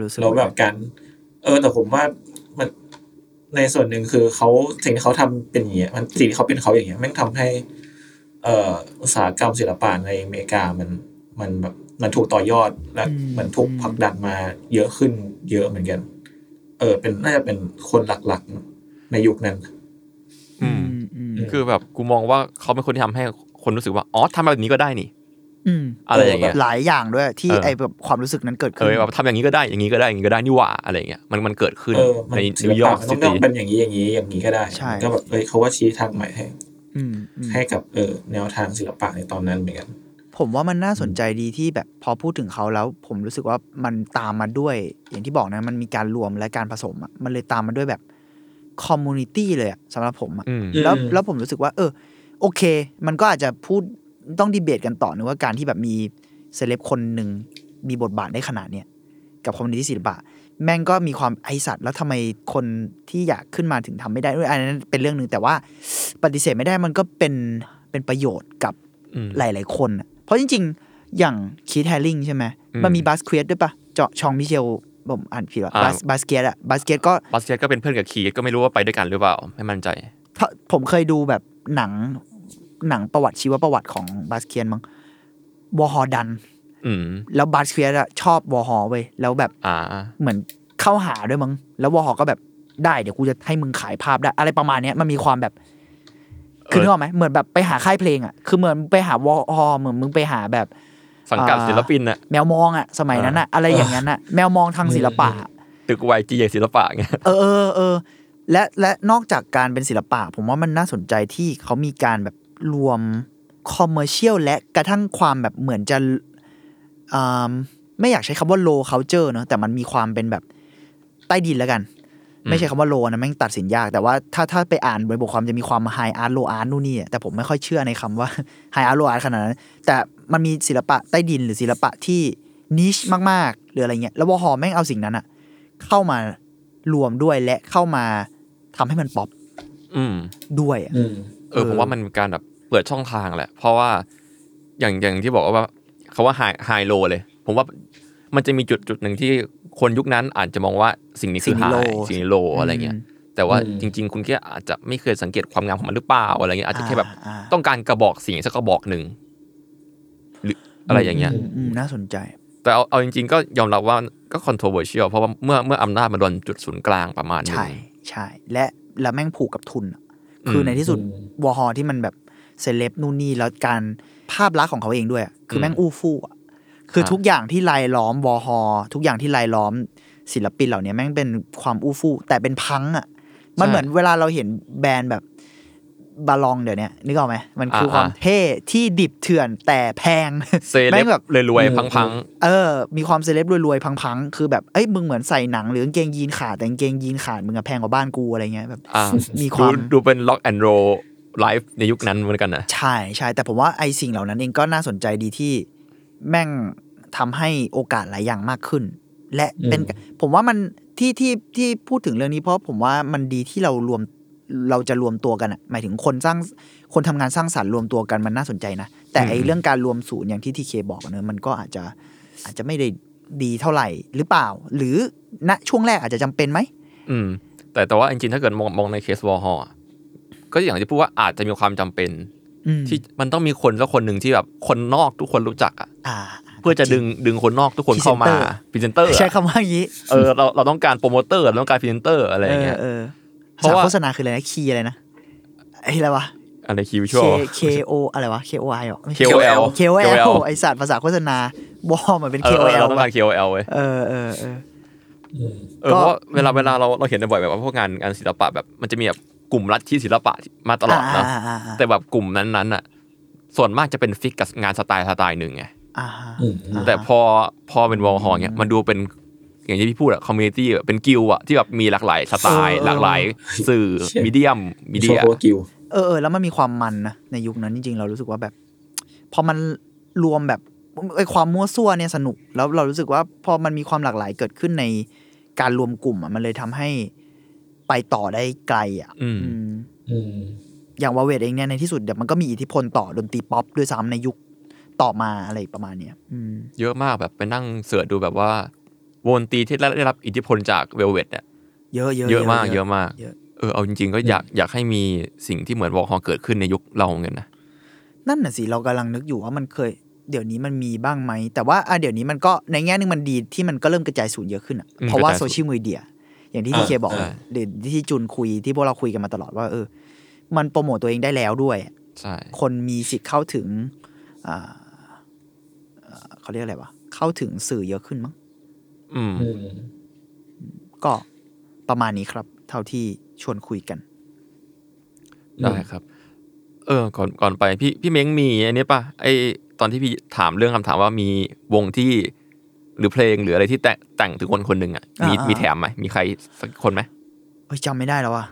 รู้สึกๆแล้วแบบการเออแต่ผมว่ามันในส่วนหนึ่งคือเขาสิ่งที่เขาทำเป็นอย่างเงี้ยมันสิ่งที่เขาเป็นเขาอย่างเงี้ยแม่งทำให้เอ่ออุตสาหกรรมศิลปะในอเมริกามันมันแบบมันถูกต่อยอดและมันถูกผลักดันมาเยอะขึ้นเยอะเหมือนกัน เออ เป็นน่าจะเป็นคนหลักๆในยุคนั้น อืมอืมอืมคือแบบกูมองว่าเขาเป็นคนที่ทำให้คนรู้สึกว่าอ๋อทำแบบนี้ก็ได้นี่อืมอะไรอย่างเงี้ยหลายอย่างด้วยที่เออไอแบบความรู้สึกนั้นเกิดเอขึ้นอแบบทำอย่างนี้ก็ได้อย่างนี้ก็ได้อย่างนี้ก็ได้นี่หว่าอะไรอย่างเงี้ยมันมันเกิดขึ้นเออมันในศินิลวยอปะร์กมันซิต้องตี้เป็นอย่างนี้อย่างนี้อย่างนี้ก็ได้ใช่ก็แบบเอ้ยเขาว่าชี้ทางใหม่ให้อืมอืม ให้กับเออแนวทางศิลปะในตอนนั้นเหมือนกันผมว่ามันน่าสนใจดีที่แบบพอพูดถึงเขาแล้ว ผมรู้สึกว่ามันตามมาด้วย อย่างที่บอกนะมันมีการรวมและการผสมอะมันเลยตามมาด้วยแบบcommunity เลยอะสำหรับผมอะอืมแล้วอืมแล้วผมรู้สึกว่า เออ โอเค มันก็อาจจะพูดต้องดีเบตกันต่อนึงว่าการที่แบบมีเซเลบคนหนึ่งมีบทบาทได้ขนาดเนี้ยกับ community ศิลปะ แม่งก็มีความไอสัตว์แล้วทำไมคนที่อยากขึ้นมาถึงทำไม่ได้ด้วยอันนั้นเป็นเรื่องหนึ่งแต่ว่าปฏิเสธไม่ได้มันก็เป็นเป็นประโยชน์กับอืมหลาย ๆ คนอะเพราะจริง ๆ อย่าง Keith Haring ใช่ไหมอืมมันมี Basquiat ด้วยปะเจาะ Jean-Michelผมอ่านผิดว่าอ่าบาส Basquiat อะ Basquiat ก็ Basquiat ก็เป็นเพื่อนกับ Keith ก็ไม่รู้ว่าไปด้วยกันหรือเปล่าไม่มั่นใจเพราะผมเคยดูแบบหนังหนังประวัติชีวประวัติของ Basquiat มั้ง Warhol ดันอืม แล้ว Basquiat อะชอบ Warhol เว้ยแล้วแบบอ่าเหมือนเข้าหาด้วยมั้งแล้ววอฮอก็แบบได้เดี๋ยวกูจะให้มึงขายภาพได้ อะไรประมาณเนี้ยมันมีความแบบ คือนึกออกไหมเหมือนแบบไปหาค่ายเพลงอะคือเหมือนไปหาวอฮอเหมือนมึงไปหาแบบสังกัดศิลปินน่ะแมวมองอะสมัยนั้นอะอะไรอย่างนั้นอะแมวมองทางศิลปะอะตึกไวจีอย่างศิลปะเงี้ยเออเออเออและและนอกจากการเป็นศิลปะ ผมว่ามันน่าสนใจที่เขามีการแบบรวมคอมเมอร์เชียลและกระทั่งความแบบเหมือนจะอ่า ไม่อยากใช้คำว่า low culture เนอะแต่มันมีความเป็นแบบใต้ดินแล้วกัน ไม่ใช่คำว่า low นะแม่งตัดสินยาก แต่ว่าถ้าถ้าไปอ่านบทบทความจะมีความ high art low art นู่นนี่อะแต่ผมไม่ค่อยเชื่อในคำว่า high art low art ขนาดนั้น แต่มันมีศิลปะใต้ดินหรือศิลปะที่นิชมากๆหรืออะไรเงี้ยแล้ววอฮอแม่งเอาสิ่งนั้นอะเข้ามารวมด้วยและเข้ามาทำให้มันป๊อปอืมด้วยอะอืมเออผมว่ามันเป็นการแบบเปิดช่องทางแหละ เพราะว่าอย่างอย่างที่บอกว่า เขาว่าไฮไฮโลเลย ผมว่ามันจะมีจุดจุดหนึ่งที่คนยุคนั้นอาจจะมองว่าสิ่งนี้คือไฮสิ่งนี้โลอะไรเงี้ยแต่ว่าอืมจริง ๆ คุณแค่อาจจะไม่เคยสังเกตความงามของมันหรือเปล่าอะไรเงี้ยอาจจะแค่แบบอ่าต้องการกระบอกสิ่งสักกระบอกหนึ่งหรืออะไรอย่างเงี้ยอืมอืมน่าสนใจ แต่เอาเอาจริง ๆ ก็ยอมรับว่าก็ controversial เพราะว่าเมื่อเมื่ออำนาจมาโดนจุดศูนย์กลางประมาณหนึงใช่ใช่และแล้วแม่งผูกกับทุนอะคือมในที่สุดอืมวอฮอที่มันแบบเซเลบนู่นนี่แล้วการ ภาพลักษณ์ของเขาเองด้วยอะคือแม่งอู้ฟู่อะคือครับทุกอย่างที่รายล้อมวอฮอทุกอย่างที่รายล้อมศิลปินเหล่านี้แม่งเป็นความอู้ฟู่แต่เป็นพังอะ มันเหมือนเวลาเราเห็นแบรนด์แบบบาลองเดี๋ยวนี้นึกออกไหมมันคือความเท่ที่ดิบเถื่อนแต่แพงเซเลแม่งแบบเลยรวยอืมพังเออ มีความเซเลบรวยๆพังๆคือแบบเอ้ยมึงเหมือนใส่หนังหรือกางเกงยีนขาดแต่กางเกงยีนขาดมึงอะแพงกว่าบ้านกูอะไรเงี้ยแบบๆอ่ามีคดูวามดูเป็น rock and roll life ในยุคนั้นเหมือนกันนะใช่ใช่แต่ผมว่าไอสิ่งเหล่านั้นเองก็น่าสนใจดีที่แม่งทำให้โอกาสหลายอย่างมากขึ้น และเป็นอืมผมว่ามันที่ที่ที่พูดถึงเรื่องนี้เพราะผมว่ามันดีที่เรารวมเราจะรวมตัวกันอะหมายถึงคนสร้างคนทำงานสร้างสรรค์รวมตัวกันมันน่าสนใจนะ แต่ไออืมเรื่องการรวมศูนย์อย่างที่ทีเคบอกอะเนอะมันก็อาจจะอาจจะไม่ได้ดีเท่าไหร่หรือเปล่า หรือณช่วงแรกอาจจะจำเป็นไหมอืม แต่แต่ว่าจริงๆถ้าเกิดมองมองในเคสวอลฮอ ก็อย่างที่พูดว่าอาจจะมีความจำเป็นอืมที่มันต้องมีคนสักคนหนึ่งที่แบบคนนอกทุกคนรู้จักอะอ่าเพื่อจะดึงดึงคนนอกทุกคนเข้ามาพรีเซนเตอร์ใช้คำว่าอย่างนี้เออเราเราต้องการโปรโมเตอร์เราต้องการพรีเซนเตอร์อะไรอย่างเงี้ยเออเพเพราะราะว่าว่าโฆษณาคืออะไรนะ K อะไรนะไอ้อะไรวะอะไรคิว K ชัว K O อะไรวะ K O I เหรอไม่ใช่ KOL K O L KOL ไอสัตว์ภาษาโฆษณาบอเหมือนเป็นเอ K อ O เออ L เราต้องการ KOL เว้ยเออเออเอออืมเออก็เพราะว่าเวลาเวลาเราเราเห็นบ่อยแบบว่าพวกงานงานศิลปะแบบมันจะมีแบบ กลุ่มลัทธิศิลปะมาตลอดนะอ่าอ่าอ่าแต่แบบกลุ่มนั้นๆอะส่วนมากจะเป็นฟิกกับงานสไตล์สไตล์หนึ่งไงอ่าอืมแต่พอพอเป็นวอลฮอเงี้ยมันดูเป็นอย่างที่พี่พูดอะคอมมูนิตี้เป็นกิลด์อะที่แบบมีหลากหลายสไตล์ หลากหลาย สื่อมีเดียมมีเดีโชยว์โปรกิวเออเออแล้วมันมีความมันนะในยุคนั้นจริงๆ เรารู้สึกว่าแบบ พอมันรวมแบบไอความมั่วซั่วเนี่ยสนุก แล้วเรารู้สึกว่าพอมันมีความหลากหลายเกิดขึ้นในการรวมกลุ่มอะมันเลยทำให้ ไปต่อได้ไกลอะอืมอืมอืมอย่างวาเวดเองเนี่ยในที่สุดเดี๋ยวมันก็มีอิทธิพลต่อดนตรีป๊อปด้วยซ้ำในยุคต่อมาอะไรประมาณเนี้ยอืมเยอะมากแบบไปนั่ง search ดูแบบว่าวงดนตรีที่ได้รับอิทธิพลจาก Velvet เนี่ยเยอะเยอะเยอะมากเยอะมากเยอะเออเอาจริง ๆ ก็อยากอยากให้มีสิ่งที่เหมือน Warhol เกิดขึ้นในยุคเราเหมือนกันนะนั่นน่ะสิเรากำลังนึกอยู่ว่ามันเคย เดี๋ยวนี้มันมีบ้างไหมแต่ว่าอะเดี๋ยวนี้มันก็ในแง่หนึงมันดีที่มันก็เริ่มกระจายศูนย์เยอะขึ้นอะอืมเพราะว่ากระจายศูนย์โซเชียลมีเดีย อย่างที่อ่าที่เคบอกอ่าหรือที่จุนคุยที่พวกเราคุยกันมาตลอดว่า เออ มันโปรโมตตัวเองได้แล้วด้วยใช่คนมีสิทธิ์เข้าถึงอ่าเอ่อเขาเรียกอะไรวะเข้าถึงสื่อเยอะขึ้นมั้งอืมอืมก็ประมาณนี้ครับ เท่าที่ชวนคุยกัน ได้ครับ เออ ก่อนก่อนไปพี่พี่เม้งมีอันนี้ป่ะไอตอนที่พี่ถามเรื่องคำถามว่ามีวงที่ หรือเพลงหรืออะไรที่แต่งแต่งถึงคนคนหนึ่งอะมีอ่าอ่ามีมีแถมไหมมีใครสักคนไหมเอ้ยจำไม่ได้แล้วว่ะ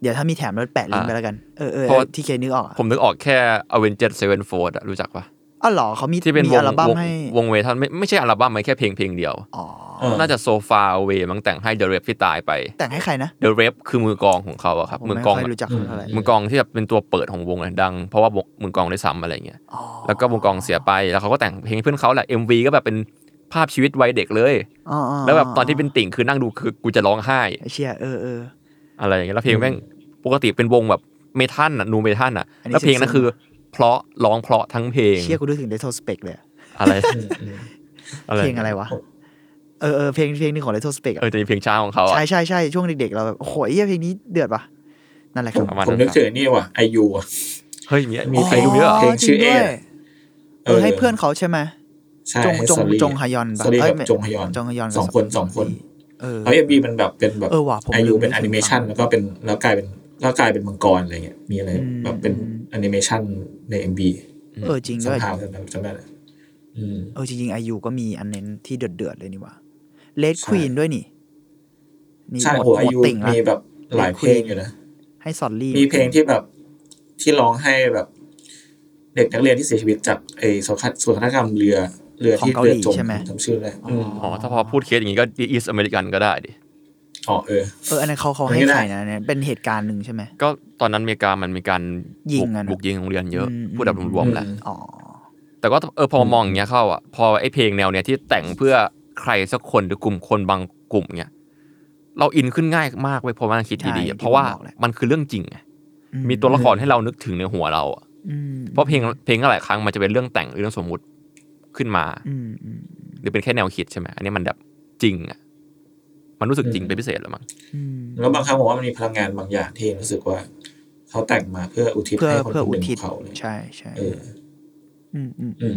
เดี๋ยวถ้ามีแถมแล้วแปะลิงก์ไปแล้วกัน เออเออเพราะว่าที่เคนึกออกอะผมนึกออกแค่ Avenged Sevenfold อะรู้จักป่ะอ๋อเหรอเขามีที่เป็นมีวงอัลบั้มวงให้วงเวทันไม่ไม่ใช่อัลบั้มมันแค่เพลงเพลงเดียว อ๋อเออน่าจะโซฟาเวมั้งแต่งให้ The Rap ที่ตายไป แต่งให้ใครนะ The Rap คือมือกลองของเขาอะครับผมมือไม่กลองค่อยรู้จักเขาเท่าไหร่มือกลองที่แบบเป็นตัวเปิดของวงอะดัง เพราะว่าวงมือกลองได้ซ้ำอะไรเงี้ยอ๋อแล้วก็วงกลองเสียไปแล้วเขาก็แต่งเพลงให้เพื่อนเขาแหละ MV ก็แบบเป็น ภาพชีวิตวัยเด็กเลยอ๋ออ๋อแล้วแบบตอนที่เป็นติ่งคือนั่งดูคือกูจะร้องไห้ไอ้เชี่ยเออเอออะไรอย่างเงี้ยแล้วเพลงแม่งปกติเป็นวงแบบเมทัลอะนูเมทัลอะอันนี้แล้วเพลงนั้นซึ้งๆคือ เพราะร้องเพราะทั้งเพลงเชี่ยกูนึกถึงเดโทสเปกเลยอะอะไรอืมอืมเพลงอะไรวะเออเออเพลงเพลงหนึงของเดโทสเปกเออจะมีเพลงช้าของเขาอะใช่ใช่ใช่ช่วงเด็กๆเราแบบโอ้โหเหี้ยเพลงนี้เดือดปะนั่นแหละผครัมบประมาณผมนั้นนึกครับถึงนี่ว่ะไอยูอะเฮ้ยมีมีเพลงเยอะเพลงชื่อจริงด้วยเอเออให้เพื่อนเขาใช่ไหมใช่ จงให้จงซอรี่จงฮยอนปะซอรี่เอ้ยกับไม่จงฮยอนจงฮยอนกับสองคนสองคนเออแล้วเอ็มบีมันแบบเป็นแบบเออว่ะผมไอยูลืมเป็นนึกถึงแอนิเมชันแล้วก็เป็นแล้วกลายเป็นแล้วกลายเป็นมังกรอะไรเงี้ยมีอะไรอืมแบบเป็นแอนิเมชันในเอ็มบีเออจริงสัด้มวยภาษณ์จำได้เลยอืมเออจริงๆไอยูก็มีอันเน้นที่เดือดเดือดๆเลยนี่หว่าเลดใช่ควีนด้วยนี่นี่ใช่หมดโหไอหมดยูติ่งละมีแบบหลายเพลงอยู่นะให้ซอลลี่มีเพลงที่แบบที่ร้องให้แบบ เด็กนักเรียนที่เสียชีวิตจากไอ้โศกนาโศกนาฏกรรมเรือ เรือที่ของเกาเรืหลีจมใช่ไหมจำชื่อเลยอืมอ๋อถ้าพอพูดเคสอย่างนี้ก็อีสอเมริกันก็ได้ดิอ๋อเออเอออันนั้นเขาเขาอันให้นี้ได้ใครนะเนี่ยเป็นเหตุการณ์หนึ่งใช่ไหมก็ตอนนั้นอเมริกามันมีการยิงบุกกันอะบุกยิงโรงเรียนเยอะอืมพูดแบบรวมๆแหละอืมอ๋อแต่ก็เออพอมองอย่างเงี้ยเข้าอะพอไอ้เพลงแนวเนี้ยที่แต่งเพื่อใครสักคนหรือกลุ่มคนบางกลุ่มเนี้ยเราอินขึ้นง่ายมากเว้ยเพราะว่าคิดดีๆอะเพราะว่ามันคือเรื่องจริงไงมีตัวละครให้เรานึกถึงในหัวเราอะอืมเพราะเพลงเพลงหลายครั้งมันจะเป็นเรื่องแต่งหรือเรื่องสมมุติ ขึ้นมาอืมอืมหรือเป็นแค่แนวคิดใช่ไหมอันนี้มันแบบจริงอะมันรู้สึกจริงเป็นพิเศษหรือมั้งอืมแล้วบางครั้งผมว่ามันมีพลังงานบางอย่างที่รู้สึกว่าเขาแต่งมาเพื่ออุทิศเพื่อให้คนเพื่อคนอุหนึ่งทิศของเขาเลยใช่ใช่เอออืมอืมอืม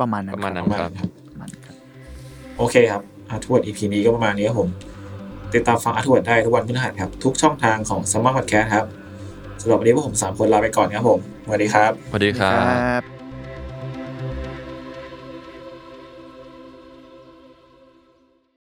ประมาณนั้นประมาณคนั้บนประมาณครับนั้นครับประมาณนั้นครับโอเคครับอาทวด EP นี้ก็ประมาณนี้ครับผม ติดตามฟังอาทวดได้ทุกวันพฤหัสครับ ทุกช่องทางของสมาร์ทพอดแคสต์ครับสำหรับวันนี้พวกผมสามคนลาไปก่อนครับผมสวัสดีครับสวัสดีครับครับ